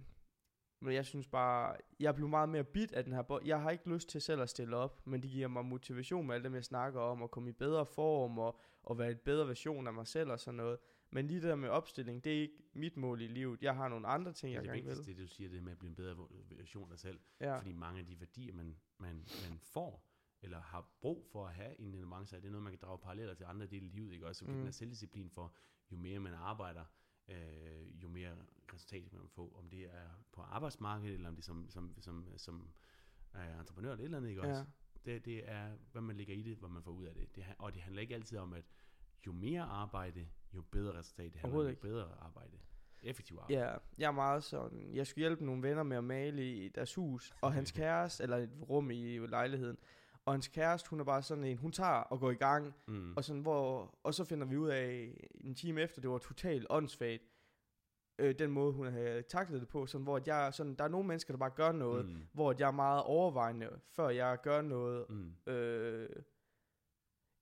men jeg synes bare, jeg blev meget mere bit af den her bold. Jeg har ikke lyst til selv at stille op, men det giver mig motivation med alt det, jeg snakker om, at komme i bedre form, og, og være et bedre version af mig selv og sådan noget. Men lige det der med opstilling, det er ikke mit mål i livet. Jeg har nogle andre ting, Det jeg det gerne vil. vigtigste, det du siger, det med at blive en bedre version af dig selv. Ja. Fordi mange af de værdier, man, man, man får, eller har brug for at have en element, så er det noget, man kan drage paralleller til andre dele af livet, ikke også? Så mm. Mm. den her selvdisciplin for, jo mere man arbejder, øh, jo mere resultat kan man få. Om det er på arbejdsmarkedet, eller om det er som, som, som, som øh, entreprenør eller et eller andet, ikke også? Ja. Det, det er, hvad man lægger i det, hvad man får ud af det. det og det handler ikke altid om, at jo mere arbejde, jo bedre resultat. Det handler om bedre arbejde. Effektiv arbejde. Ja, jeg er meget sådan, jeg skulle hjælpe nogle venner med at male i deres hus, og hans kæreste, eller et rum i lejligheden, og hans kæreste, hun er bare sådan en, hun tager og går i gang, Mm. og, sådan, hvor, og så finder vi ud af en time efter, det var totalt åndssvagt, øh, den måde, hun havde taklet det på, sådan, hvor at jeg, sådan, der er nogle mennesker, der bare gør noget, mm. Hvor at jeg er meget overvejende, før jeg gør noget. Mm. Øh,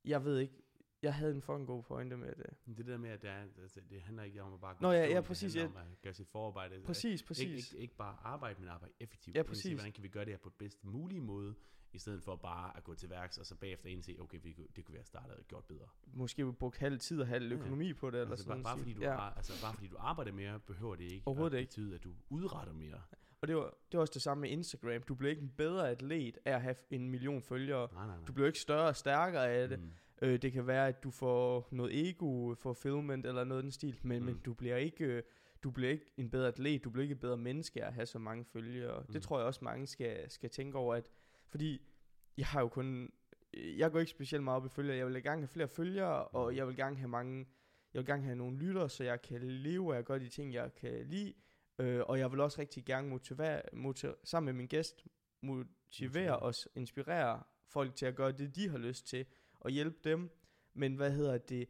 jeg ved ikke, jeg havde en fucking god pointe med det. Det der med, at det, er, altså, det handler ikke om at bare gå Nå, ja, ja, det præcis, handler om at gøre sit forarbejde. Præcis, Ikke, præcis. ikke, ikke bare arbejde, men arbejde effektivt. Ja, Det sige, præcis. Hvordan kan vi gøre det her på bedst mulige måde, i stedet for bare at gå til værks, og så bagefter indse, okay, vi, det kunne være startet og gjort bedre. Måske vi brugt halv tid og halv Ja, ja. økonomi på det, eller Altså, sådan bare, bare, fordi du, ja. altså, bare fordi du arbejder mere, behøver det ikke Overhovedet at ikke. betyde, at du udretter mere. Og det var, det var også det samme med Instagram. Du bliver ikke en bedre atlet af at have en million følgere. Nej, nej, nej. Du bliver ikke større og stærkere af det. Mm. Øh, det kan være, at du får noget ego, fulfillment eller noget i den stil, men, mm. men du bliver ikke... øh, Du bliver ikke en bedre atlet, du bliver ikke et bedre menneske at have så mange følgere. Mm. Det tror jeg også mange skal, skal tænke over, at fordi jeg har jo kun, jeg går ikke specielt meget op i følgere, jeg vil gerne have flere følgere, og Mm. jeg vil gerne have mange, jeg vil gerne have nogle lyttere, så jeg kan leve af gøre de ting, jeg kan lide, øh, og jeg vil også rigtig gerne motivere, motivere sammen med min gæst, motivere Motivere. og s- inspirere folk til at gøre det, de har lyst til, og hjælpe dem. Men hvad hedder det?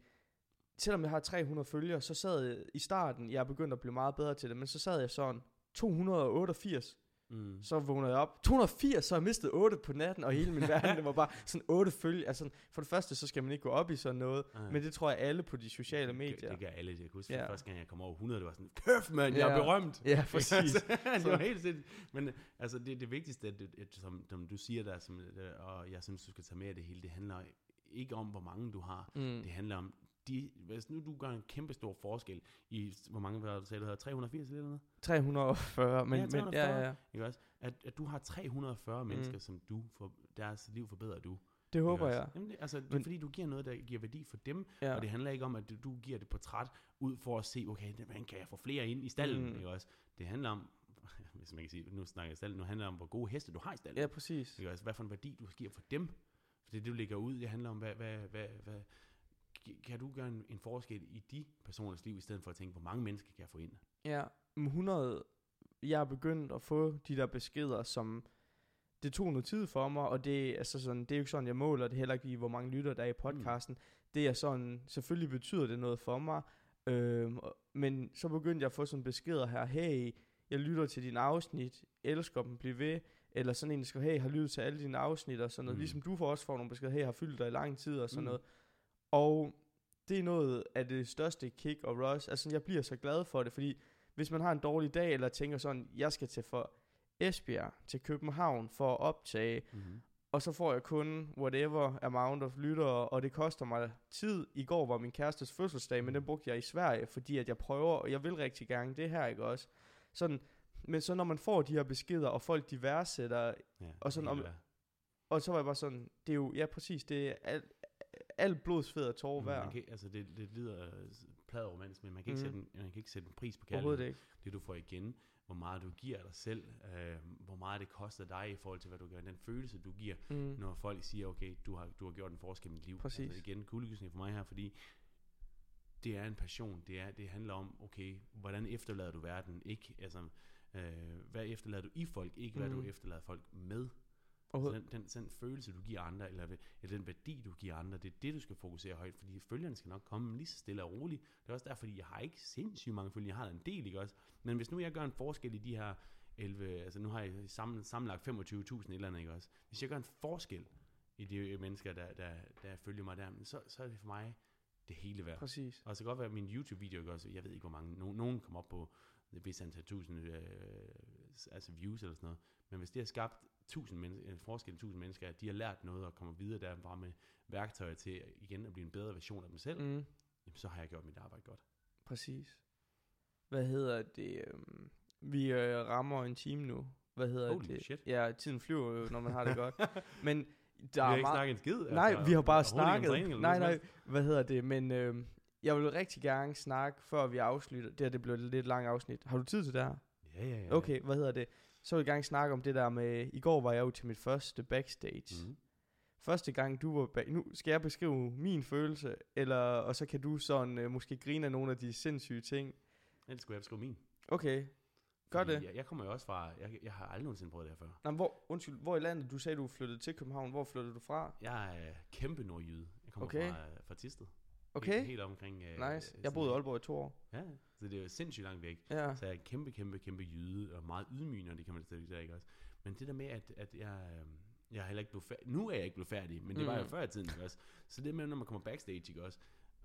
Selvom jeg har 300 følgere, så sad jeg i starten, jeg er begyndt at blive meget bedre til det, men så sad jeg sådan 288, Mm. så vågnede jeg op. 280, så har jeg mistet 8 på natten, og hele min verden, det var bare sådan 8 følge. Altså, for det første, så skal man ikke gå op i sådan noget, Nej. men det tror jeg alle på de sociale Det, medier. det gør alle. Jeg kan huske, Ja. første gang jeg kom over 100, det var sådan, kæft mand, jeg er Ja. berømt. Ja, præcis. det var helt sindssygt. Men altså, det, det vigtigste, at, at, som, som du siger der, som, øh, og jeg synes, du skal tage med af det hele, det handler ikke om, hvor mange du har. Mm. Det handler om, de, hvis nu du gør en kæmpe stor forskel i, hvor mange, var det, sagde, du havde 380 eller noget? 340, men, Ja, men 340. ja, ja, Ikke også? At, at du har 340 mm. mennesker, som du, for deres liv forbedrer du. det håber jeg. Jamen, det, altså, det er Men- fordi, du giver noget, der giver værdi for dem, Ja. og det handler ikke om, at du, giver det portræt ud for at se, okay, hvordan kan jeg få flere ind i stallen, mm. ikke også? Det handler om, hvis man kan sige, nu snakker jeg stallen, nu handler det om, hvor gode heste du har i stallen. ja, præcis. Ikke også? Hvad for en værdi du giver for dem. For det, du lægger ud, det handler om, hvad, hvad, hvad, hvad kan du gøre en, en forskel i de personers liv, i stedet for at tænke, hvor mange mennesker kan jeg få ind? Ja, men 100, jeg er begyndt at få de der beskeder, som det tog noget tid for mig, og det, er altså sådan, det er jo ikke sådan, jeg måler det heller ikke i, hvor mange lytter der er i podcasten. Mm. Det er sådan, selvfølgelig betyder det noget for mig, og- men så begyndte jeg at få sådan beskeder her, hey, jeg lytter til dine afsnit, elsker dem, bliv ved, eller sådan en, der skriver, hey, har lyttet til alle dine afsnit, og sådan noget, mm. Mm. ligesom du får også får nogle beskeder, hey, har fyldt dig i lang tid, og sådan mm. Mm. noget. Og det er noget af det største kick og rush. Altså, jeg bliver så glad for det, fordi hvis man har en dårlig dag, eller tænker sådan, jeg skal til for Esbjerg, til København for at optage, Mm-hmm. og så får jeg kun whatever amount of lyttere, og det koster mig tid. I går var min kærestes fødselsdag, men den brugte jeg i Sverige, fordi at jeg prøver, og jeg vil rigtig gerne det her, ikke også? Sådan, men så når man får de her beskeder, og folk de værdsætter, Ja, Og sådan om- og så var jeg bare sådan, det er jo, ja præcis, det er alt, alt blodsfed og tårer værd. man kan, altså det, det lyder pladet romantisk, men man kan, ikke Mhm. sætte en, man kan ikke sætte en pris på Overhovedet kærlighed. ikke. Det du får igen, hvor meget du giver dig selv, øh, hvor meget det koster dig i forhold til, hvad du gør, den følelse, du giver, Mm. når folk siger, okay, du har, du har gjort en forskel i mit liv. Præcis. Altså igen, kuldegysning for mig her, fordi det er en passion. Det, er, det handler om, okay, hvordan efterlader du verden? Ikke, altså, øh, hvad efterlader du i folk? Ikke, hvad Mm. du efterlader folk med. Så den, den, den følelse, du giver andre, eller, eller den værdi, du giver andre, det er det, du skal fokusere højt, fordi følgerne skal nok komme lige så stille og roligt. Det er også derfor, fordi jeg har ikke sindssygt mange følgere, jeg har en del, ikke også? Men hvis nu jeg gør en forskel i de her 11, altså nu har jeg sammen, sammenlagt 25.000 eller andet, ikke også? Hvis jeg gør en forskel i de mennesker, der, der, der følger mig der, så, så er det for mig det hele værd. Præcis. Og så kan godt være, at min YouTube-video ikke også, jeg ved ikke, hvor mange, no, nogen kommer op på et vist antal tusind øh, altså views eller sådan noget. Men hvis det har skabt tusind mennesker, en forskel tusind mennesker, at de har lært noget og kommer videre derfra med værktøjer til igen at blive en bedre version af dem selv, mm. Jamen, så har jeg gjort mit arbejde godt. Præcis. Hvad hedder det? øhm, vi øh, rammer en time nu. Hvad hedder Holy det? shit. Ja, tiden flyver jo, når man har det godt. Men der vi er har ikke meget... snakket en skid. Nej, vi har bare snakket. træning Nej, nej, hvad hedder det? Men øh, jeg vil rigtig gerne snakke, før vi afslutter. Det her, det blev et lidt langt afsnit. Har du tid til det her? Ja, ja, ja. Okay, hvad hedder det? Så vil jeg gerne snakke om det der med... I går var jeg jo til mit første backstage. Mm. Første gang du var bag... Nu skal jeg beskrive min følelse, eller, og så kan du sådan øh, måske grine af nogle af de sindssyge ting. Ellers skulle jeg beskrive min. Okay, gør Fordi det. Jeg, jeg kommer jo også fra, jeg, jeg har aldrig nogensinde prøvet det her før. Nå, men hvor, undskyld, hvor i landet? Du sagde, du flyttede til København. Hvor flyttede du fra? Jeg er kæmpe nordjyde. Jeg kommer Okay. fra, fra Tisted. Okay, Helt, helt omkring... øh, nice. Jeg boede i Aalborg i to år. Ja, så det er jo sindssygt langt væk. Ja. Så jeg er kæmpe, kæmpe, kæmpe jyde, og meget ydmyg, når det kommer til det, ikke også? Men det der med, at, at jeg, øhm, jeg er heller ikke blevet færdig. Nu er jeg ikke blevet færdig, men det var jeg Mm. før i tiden, ikke også? Så det med, når man kommer backstage, ikke også?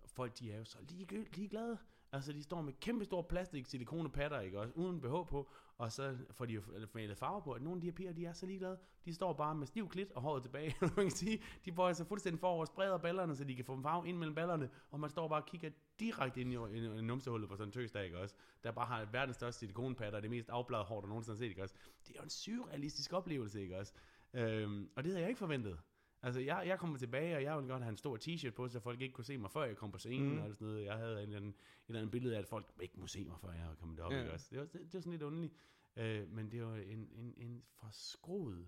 Folk, de er jo så lige, ligeglade. Altså, de står med kæmpe store plastik silikonepatter, ikke også? Uden BH på, og så får de jo malet farver på. At nogle af de her piger, de er så ligeglade. De står bare med stiv klit og håret tilbage. man kan sige, de får altså fuldstændig forover, spreder ballerne, så de kan få dem farve ind mellem ballerne. Og man står bare og kigger direkte ind i, i, i numsehullet på sådan en tøsdag, ikke også? Der bare har verdens største silikonpatter, og det mest afbladede hår, der nogensinde har set, ikke også? Det er jo en surrealistisk oplevelse, ikke også? Øhm, og det havde jeg ikke forventet. Altså, jeg, jeg kommer tilbage, og jeg ville godt have en stor t-shirt på, så folk ikke kunne se mig, før jeg kom på scenen Mm. og sådan noget. Jeg havde en eller, anden, en eller anden billede af, at folk ikke må se mig, før jeg var kommet derop, Ja. ikke også? Det var, det, det var sådan lidt underligt. Øh, men det var en, en, en forskroet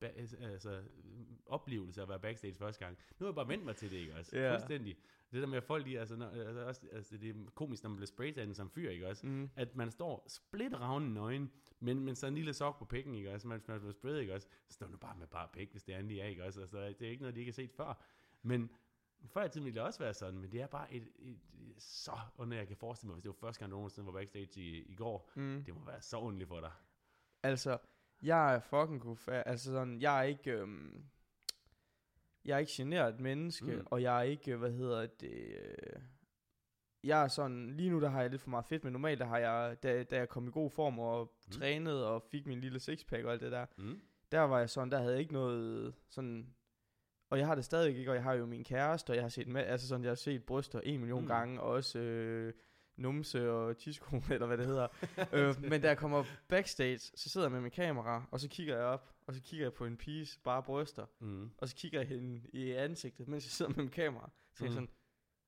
altså, oplevelse at være backstage første gang. Nu har jeg bare vendt mig til det, ikke også? Ja. Fuldstændig. Det der med, at folk lige, altså, når, altså, også, altså, det er komisk, når man bliver spraytandet som fyr, ikke også? Mm. At man står splitravne nøgen, men, men så en lille sok på pikken, ikke også? Man, man bliver sprayet, ikke også? Så står du bare med bare pik, hvis det er endelig er, ikke også? Altså, det er ikke noget, de ikke har set før. Men før i tiden ville det også være sådan, men det er bare et, et, et så underligt, jeg kan forestille mig, hvis det var første gang, du nogensinde var backstage i, i går. Mm. Det må være så underligt for dig. Altså, jeg er fucking god fa- Altså sådan, jeg er ikke... Øhm, jeg er ikke generet menneske, Mm. og jeg er ikke, hvad hedder det... Øh, jeg er sådan, lige nu der har jeg lidt for meget fedt, men normalt der har jeg, da, da jeg kom i god form og Mm. trænede og fik min lille sixpack og alt det der, Mm. der var jeg sådan, der havde jeg ikke noget sådan... Og jeg har det stadig ikke, og jeg har jo min kæreste, og jeg har set, med, altså sådan, jeg har set bryster en million mm. gange, og også øh, numse og tisko, eller hvad det hedder. øh, men da jeg kommer backstage, så sidder jeg med min kamera, og så kigger jeg op, og så kigger jeg på en piges bare bryster, Mm. og så kigger jeg hende i ansigtet, mens jeg sidder med min kamera. Så mm. Jeg sådan,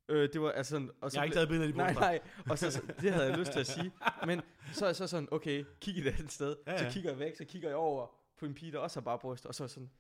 øh, det var altså sådan, og så Jeg har ikke taget billeder af de Nej, bryster. nej, og så, så, det havde jeg lyst til at sige. Men så er så sådan, okay, kig et andet sted. Ja, Ja. Så kigger jeg væk, så kigger jeg over på en pige, der også har bare bryst, og så er sådan,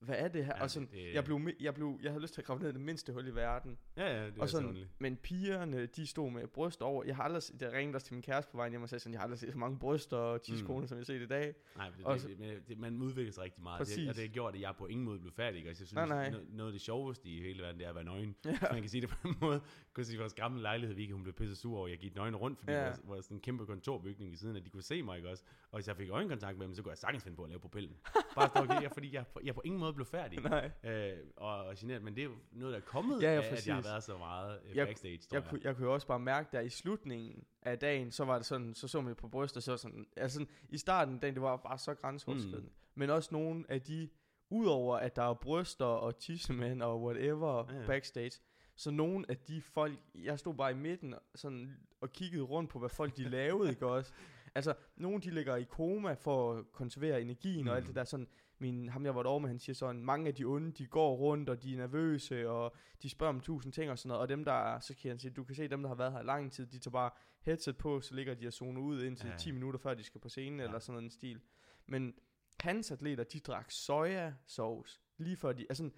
hvad er det her? Ja, og sådan, det- jeg, blev, jeg, blev, jeg havde lyst til at grave ned i det mindste hul i verden. Ja, ja, det er og så sådan, underligt. men pigerne, de stod med bryst over. Jeg har aldrig, jeg ringede også til min kæreste på vejen hjem og sagde sådan, jeg har aldrig set så mange bryster og tiskoner, mm. som jeg set i dag. Nej, men Og det, så- det, det, det, man udvikler sig rigtig meget. Det, Præcis. og det har gjort, at jeg på ingen måde blev færdig. ikke? Altså, jeg synes, Nej, nej. Noget, noget af det sjoveste i hele verden, det er at være nøgen. Ja. Man kan sige det på en måde. Jeg kunne sige, vores gamle lejlighed, Vicky, hun blev pisse sur over, at jeg gik nøgen rundt, fordi Ja. ja. vores, vores sådan kæmpe kontorbygning ved siden af, de kunne se mig, ikke også? Og hvis jeg fik øjenkontakt med dem, så kunne jeg sagtens finde på at lave pupillen. Bare stå og kigge, fordi jeg, jeg på ingen måde blev færdig. Nej. Øh, og, og generet, men det er jo noget, der er kommet Ja, ja, af, at jeg har været så meget øh, Jeg- backstage, Jeg, jeg. kunne, jeg kunne jo også bare mærke der i slutningen af dagen, så var det sådan, så så man på brystet, så var sådan, altså sådan, i starten af dagen, det var bare så grænseoverskridende. Mm. Men også nogle af de udover at der er bryster og tissemænd og whatever Ja, backstage, så nogle af de folk, jeg stod bare i midten sådan, og kiggede rundt på, hvad folk de lavede, ikke også? Altså, nogle de ligger i koma for at konservere energien og alt Mm. det der sådan, min, ham jeg var derovre med, han siger sådan, mange af de onde, de går rundt, og de er nervøse, og de spørger om tusind ting og sådan noget, og dem der, er- så kan han sige, du kan se dem, der har været her lang tid, de tager bare headset på, så ligger de og zoner ud indtil Ja, ja. ja. 10 minutter før de skal på scenen, Ja. eller sådan den stil. Men hans atleter, de drak sojasauce, lige før de, altså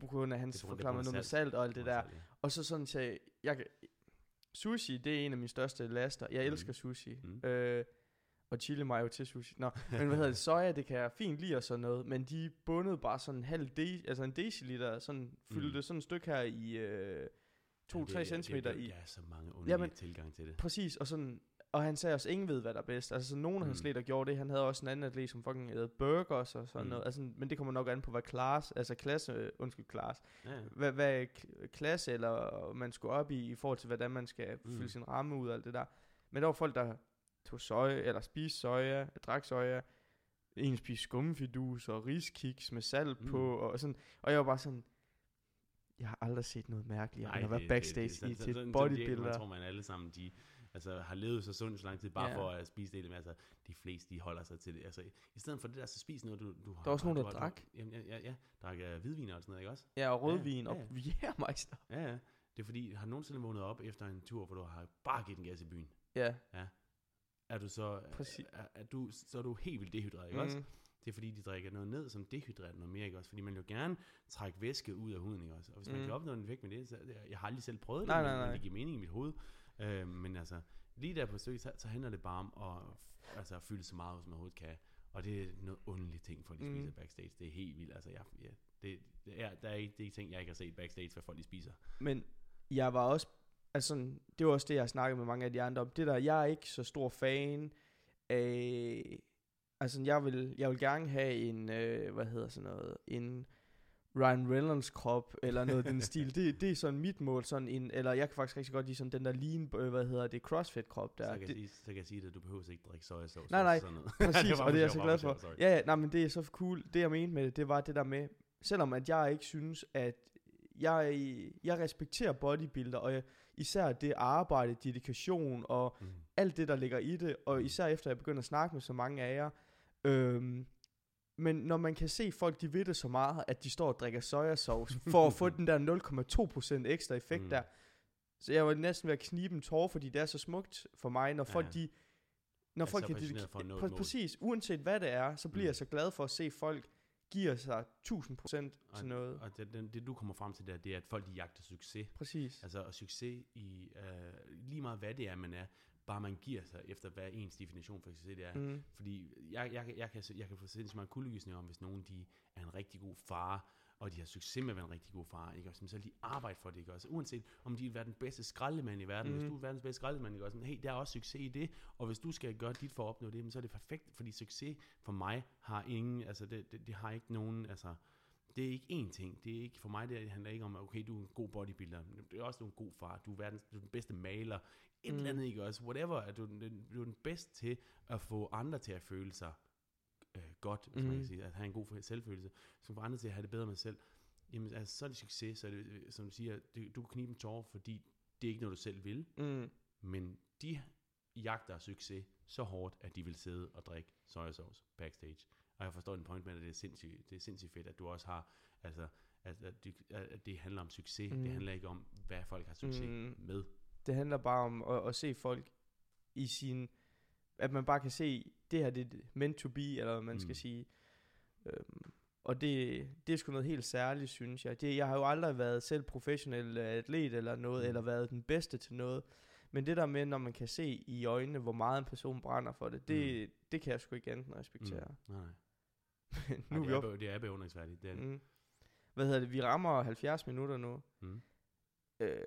på grund af hans forklaring noget med salt. og alt det der. Og så sådan sagde, jeg sushi, det er en af mine største laster. Jeg Mhm. elsker sushi. Mhm. Øh, og chili mayo til sushi. Nå, men hvad hedder det? Soja, det kan jeg fint lide og sådan noget. Men de bundede bare sådan en halv de, altså en deciliter, sådan fyldte Mm. sådan et stykke her i øh, 2-3 cm i. Der er så mange underlige Jamen, tilgang til det. Præcis, og sådan, og han sagde også, ingen ved, hvad der er bedst. Altså, så nogen af hans Mm. atleter gjorde det. Han havde også en anden atlet, som fucking havde burgers og sådan Mm. noget. Altså, men det kommer nok an på, hvad klasse, altså klasse, øh, undskyld, klasse, Ja, hvad, hvad klasse eller man skulle op i, i forhold til, hvordan man skal mm. fylde sin ramme ud og alt det der. Men der var folk, der tog soja, eller spiste soja, drak soja, en spiste skumfidus og riskiks med salt Mm. på, og sådan, og jeg var bare sådan, jeg har aldrig set noget mærkeligt, end at være backstage i til et er. bodybuilder. Jeg tror, man alle sammen, de altså, har levet så sundt så lang tid, bare Ja. for at spise det. Men altså, de fleste, de holder sig til det. Altså, i stedet for det der, så spis noget, du, du har. Der var også nogen, du der har- drak. Jamen, ja, ja, ja, drak uh, hvidvin og sådan noget, ikke også? Ja, og rødvin Ja, og ja. Jägermeister. Ja, ja. Det er fordi, har du nogensinde vågnet op efter en tur, hvor du har bare givet en gas i byen? Ja, Er du så, Præcis. er, er du, så er du helt vildt dehydreret, ikke også? mm, Det er fordi, de drikker noget ned, som dehydrerer noget mere, ikke også? Fordi man jo gerne trække væske ud af huden, ikke også? Og hvis man Mm. kan opnå en effekt med det, så jeg har aldrig selv prøvet det, Nej, men, nej, men nej. det giver mening i mit hoved. Øh, men altså, lige der på stykket, så, så handler det bare om at altså, at fylde så meget, som man overhovedet kan. Og det er noget underligt ting, folk de Mm. spiser backstage. Det er helt vildt. Altså, jeg, ja, det, det er, der er ikke det er ting, jeg ikke har set backstage, hvad folk de spiser. Men jeg var også, altså sådan, det var også det, jeg snakkede med mange af de andre om. Det der, jeg er ikke så stor fan af, altså jeg vil, jeg vil gerne have en, øh, hvad hedder sådan noget, en Ryan Reynolds krop, eller noget den stil. Det, det er sådan mit mål, sådan en, eller jeg kan faktisk rigtig godt lide sådan den der lean, øh, hvad hedder det, crossfit krop der. så, kan det, sige, så kan jeg sige det, at du behøver ikke drikke sojasauce. Nej, nej, sådan noget. Præcis, var og det er jeg så glad for. sorry. Ja, ja, nej, men det er så cool. Det jeg mente med det, det var det der med, selvom at jeg ikke synes, at jeg, jeg respekterer bodybuilder, og jeg, især det arbejde, dedikation og Mm. alt det, der ligger i det, og især efter jeg begynder at snakke med så mange af jer. Øhm, men når man kan se folk, de ved det så meget, at de står og drikker sojasauce, for at få den der 0,2% ekstra effekt Mm. mm. der. Så jeg var næsten ved at knibe en tårer, fordi det er så smukt for mig, når folk Ja. de... Når Er folk kan mål. præcis, uanset hvad det er, så bliver Mm. jeg så glad for at se folk giver sig 1000% til noget. Og det, det, det, du kommer frem til der, det er, at folk de jagter succes. Præcis. Altså, og succes i øh, lige meget hvad det er, man er, bare man giver sig efter, hvad ens definition for succes det er. Mm. Fordi jeg, jeg, jeg, kan, jeg kan få sindssygt mange kuldegysninger om, hvis nogen de er en rigtig god far, og de har succes med at være en rigtig god far, ikke også? Så de arbejde for det, ikke også? Uanset om de vil være den bedste skraldemand i verden, mm. hvis Mhm. du er verdens bedste skraldemand, ikke også? Hey, der er også succes i det, og hvis du skal gøre dit for at opnå det, så er det perfekt, fordi succes for mig har ingen, altså det, det, det har ikke nogen, altså det er ikke én ting. Det er ikke for mig det handler ikke om okay, du er en god bodybuilder. Det er også du en god far. Du er verdens du er den bedste maler. Et mm. eller andet ikke også. Whatever. At du, er den- du er den bedste til at få andre til at føle sig øh, godt, hvis mm. man Mhm. kan sige, at have en god selvfølelse, som får andre til at have det bedre med sig selv. Jamen, altså, så er det succes, så er det, øh, som du siger, det, du kan knibe en tårer, fordi det er ikke noget, du selv vil, Mm. men de jagter succes så hårdt, at de vil sidde og drikke sojasauce backstage. Og jeg forstår din point med, at det er sindssygt, det er sindssygt fedt, at du også har, altså, at, at, at det handler om succes. Mm. Det Mhm. handler ikke om, hvad folk har succes. Mm. med. Det handler bare om at, at se folk i sin... At man bare kan se, det her det er meant to be, eller hvad man mm. Skal sige. Øhm, og det, det er sgu noget helt særligt, synes jeg. Det, jeg har jo aldrig været selv professionel atlet eller noget, Mm. eller været den bedste til noget. Men det der med, når man kan se i øjnene, hvor meget en person brænder for det, det, mm. det kan jeg sgu ikke enten respektere. Mm. Nej, nej. Nej, nu er det, er, op. det er beundringsværdigt. Det er. Mm. Hvad hedder det? Vi rammer 70 minutter nu. Mm. Øh,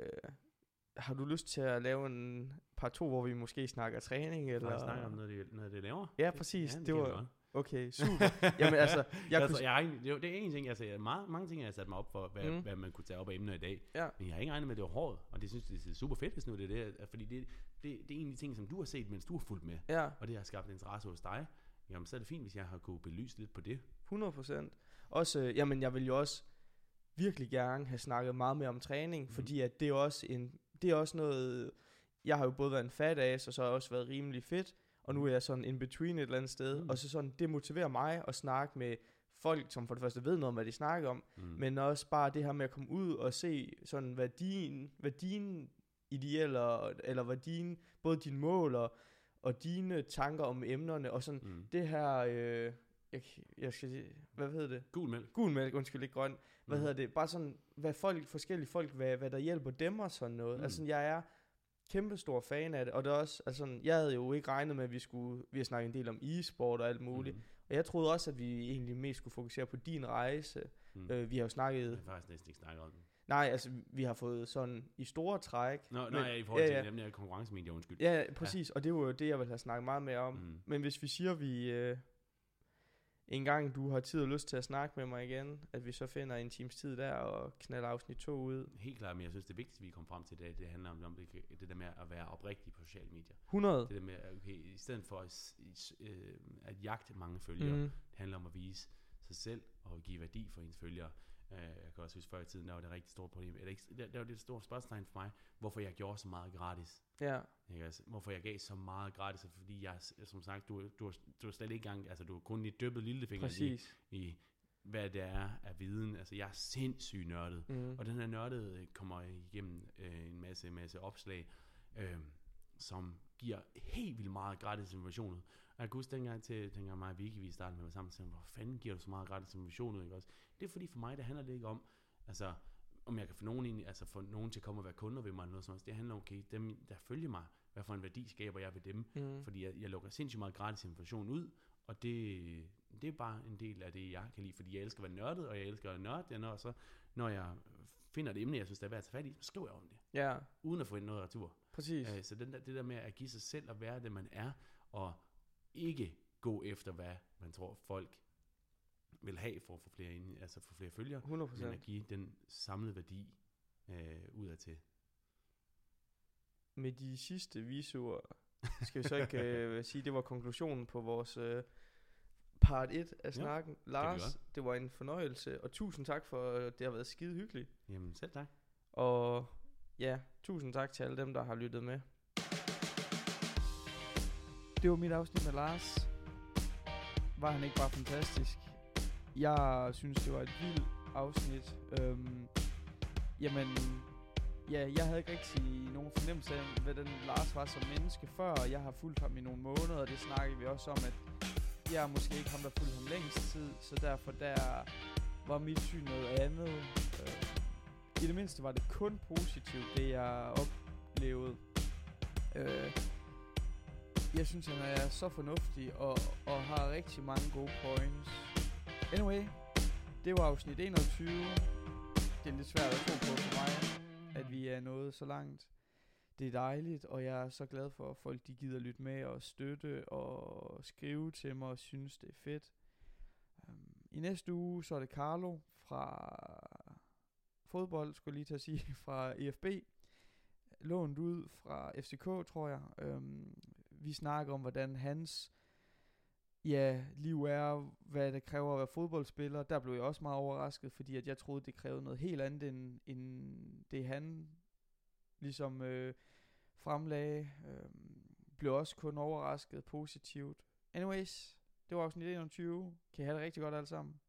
har du lyst til at lave en par to, hvor vi måske snakker træning? Eller... Eller? snakke om noget, det, noget, det laver. Ja, præcis. Ja, det, vi var okay, super. Jamen altså, jeg Jeg kunne... altså, jeg har ikke, det, er- det er en ting, altså, jeg, meget, mange ting, jeg har sat mig op for, hvad, mm. Hvad man kunne tage op af emner i dag. Ja. Men jeg har ikke regnet med, at det var hårdt, og det synes det er super fedt, hvis nu det er det, fordi det, det, det er en af de ting, som du har set, mens du har fulgt med, Ja, og det har skabt interesse hos dig. Jamen, så er det fint, hvis jeg har kunne belyse lidt på det. 100 procent. Også, øh, jamen jeg vil jo også virkelig gerne have snakket meget mere om træning, mm. fordi at det er også en, det er også noget, jeg har jo både været en fat ass, og så har jeg også været rimelig fedt, og nu er jeg sådan in between et eller andet sted, Mm. og så sådan, det motiverer mig at snakke med folk, som for det første ved noget om, hvad de snakker om, Mm. men også bare det her med at komme ud og se sådan, hvad din, hvad dine idealer, eller hvad dine, både dine mål og, og dine tanker om emnerne, og sådan Mm. det her, øh, jeg, jeg skal sige, hvad hedder det? Gul mælk. Gul mælk, undskyld, ikke grøn. Hvad Mm. hedder det? Bare sådan, hvad folk, forskellige folk, hvad, hvad der hjælper dem og sådan noget. Mm. Altså, jeg er kæmpe stor fan af det, og det er også, altså, jeg havde jo ikke regnet med, at vi skulle, vi har snakket en del om e-sport og alt muligt, Mm. og jeg troede også, at vi egentlig mest skulle fokusere på din rejse. Mm. Øh, vi har jo Jeg snakket, har faktisk næsten ikke snakket om det. nej, altså, vi har fået sådan i store træk. Nå, men- nå ja, i forhold til ja, ja, ja. nemlig konkurrencemedier, undskyld. Ja, ja, præcis, og det var jo det, jeg ville have snakket meget mere om. Mm. Men hvis vi siger, vi øh, en gang du har tid og lyst til at snakke med mig igen, at vi så finder en times tid der og knalder afsnit 2 ud. Helt klart, men jeg synes, det vigtigste, vi kom frem til, det, det handler om, det, det der med at være oprigtig på sociale medier. 100. Det der med, at, okay, i stedet for at, øh, at jagte mange følgere. Mm. det handler om at vise sig selv og give værdi for ens følgere. Uh, jeg kan også huske før i tiden, der var det et rigtig stort problem. Eller der, der var det et stort spørgsmålstegn for mig, hvorfor jeg gjorde så meget gratis. Ja, Ikke? Altså, hvorfor jeg gav så meget gratis, er fordi jeg, som sagt, du, du, du er slet ikke engang, altså du har kun lige dyppet lillefinger i, i, hvad det er af viden. Altså jeg er sindssygt nørdet. Mm. Og den her nørdede kommer igennem øh, en masse, masse opslag, øh, som giver helt vildt meget gratis information ud. Og jeg kan huske dengang, til, dengang mig og Vicky, vi startede med at være sammen, så hvor fanden giver du så meget gratis information ud, ikke også? Det er fordi for mig, det handler det ikke om, altså, om jeg kan få nogen, ind, altså få nogen til at komme og være kunder ved mig, eller noget sådan noget. Det handler om, okay, dem, der følger mig, hvad for en værdi skaber jeg ved dem, Mm. fordi jeg, jeg lukker sindssygt meget gratis information ud, og det, det er bare en del af det, jeg kan lide, fordi jeg elsker at være nørdet, og jeg elsker at nørde det, og så når jeg finder et emne, jeg synes, der er værd at tage fat i, så skriver jeg om det, Ja, uden at få noget retur. Præcis. Øh, så den der, det der med at give sig selv og være det, man er, og ikke gå efter, hvad man tror, folk vil have for at få flere, ind, altså få flere følgere, 100 men at give den samlede værdi øh, ud af til. Med de sidste visuer, skal vi så ikke øh, sige, det var konklusionen på vores øh, part 1 af snakken. Lars, godt. det var en fornøjelse, og tusind tak for, det har været skide hyggeligt. Jamen selv tak. Og ja, tusind tak til alle dem, der har lyttet med. Det var mit afsnit med Lars. Var han ikke bare fantastisk? Jeg synes, det var et vildt afsnit. Øhm, jamen, ja, jeg havde ikke rigtig nogen fornemmelse af, hvad den Lars var som menneske før. og Jeg har fulgt ham i nogle måneder, og det snakkede vi også om, at jeg er måske ikke ham, der fulgte ham længst tid, så derfor der var mit syn noget andet. Øh, i det mindste var det kun positivt, det jeg oplevede. Øh, jeg synes, han er så fornuftig og, og har rigtig mange gode points. Anyway, det var afsnit 21. Det er lidt svært at tro på for mig, at vi er nået så langt. Det er dejligt, og jeg er så glad for, at folk de gider lytte med og støtte og skrive til mig og synes, det er fedt. Um, I næste uge, så er det Carlo fra fodbold, skulle jeg lige til at sige, fra EFB. Lånt ud fra FCK, tror jeg. Øhm, vi snakker om, hvordan hans ja, liv er, hvad det kræver at være fodboldspiller. Der blev jeg også meget overrasket, fordi at jeg troede, det krævede noget helt andet, end, end det han ligesom øh, fremlagde. Øh, blev også kun overrasket positivt. Anyways, det var afsnit 21. Kan I have det rigtig godt alle sammen.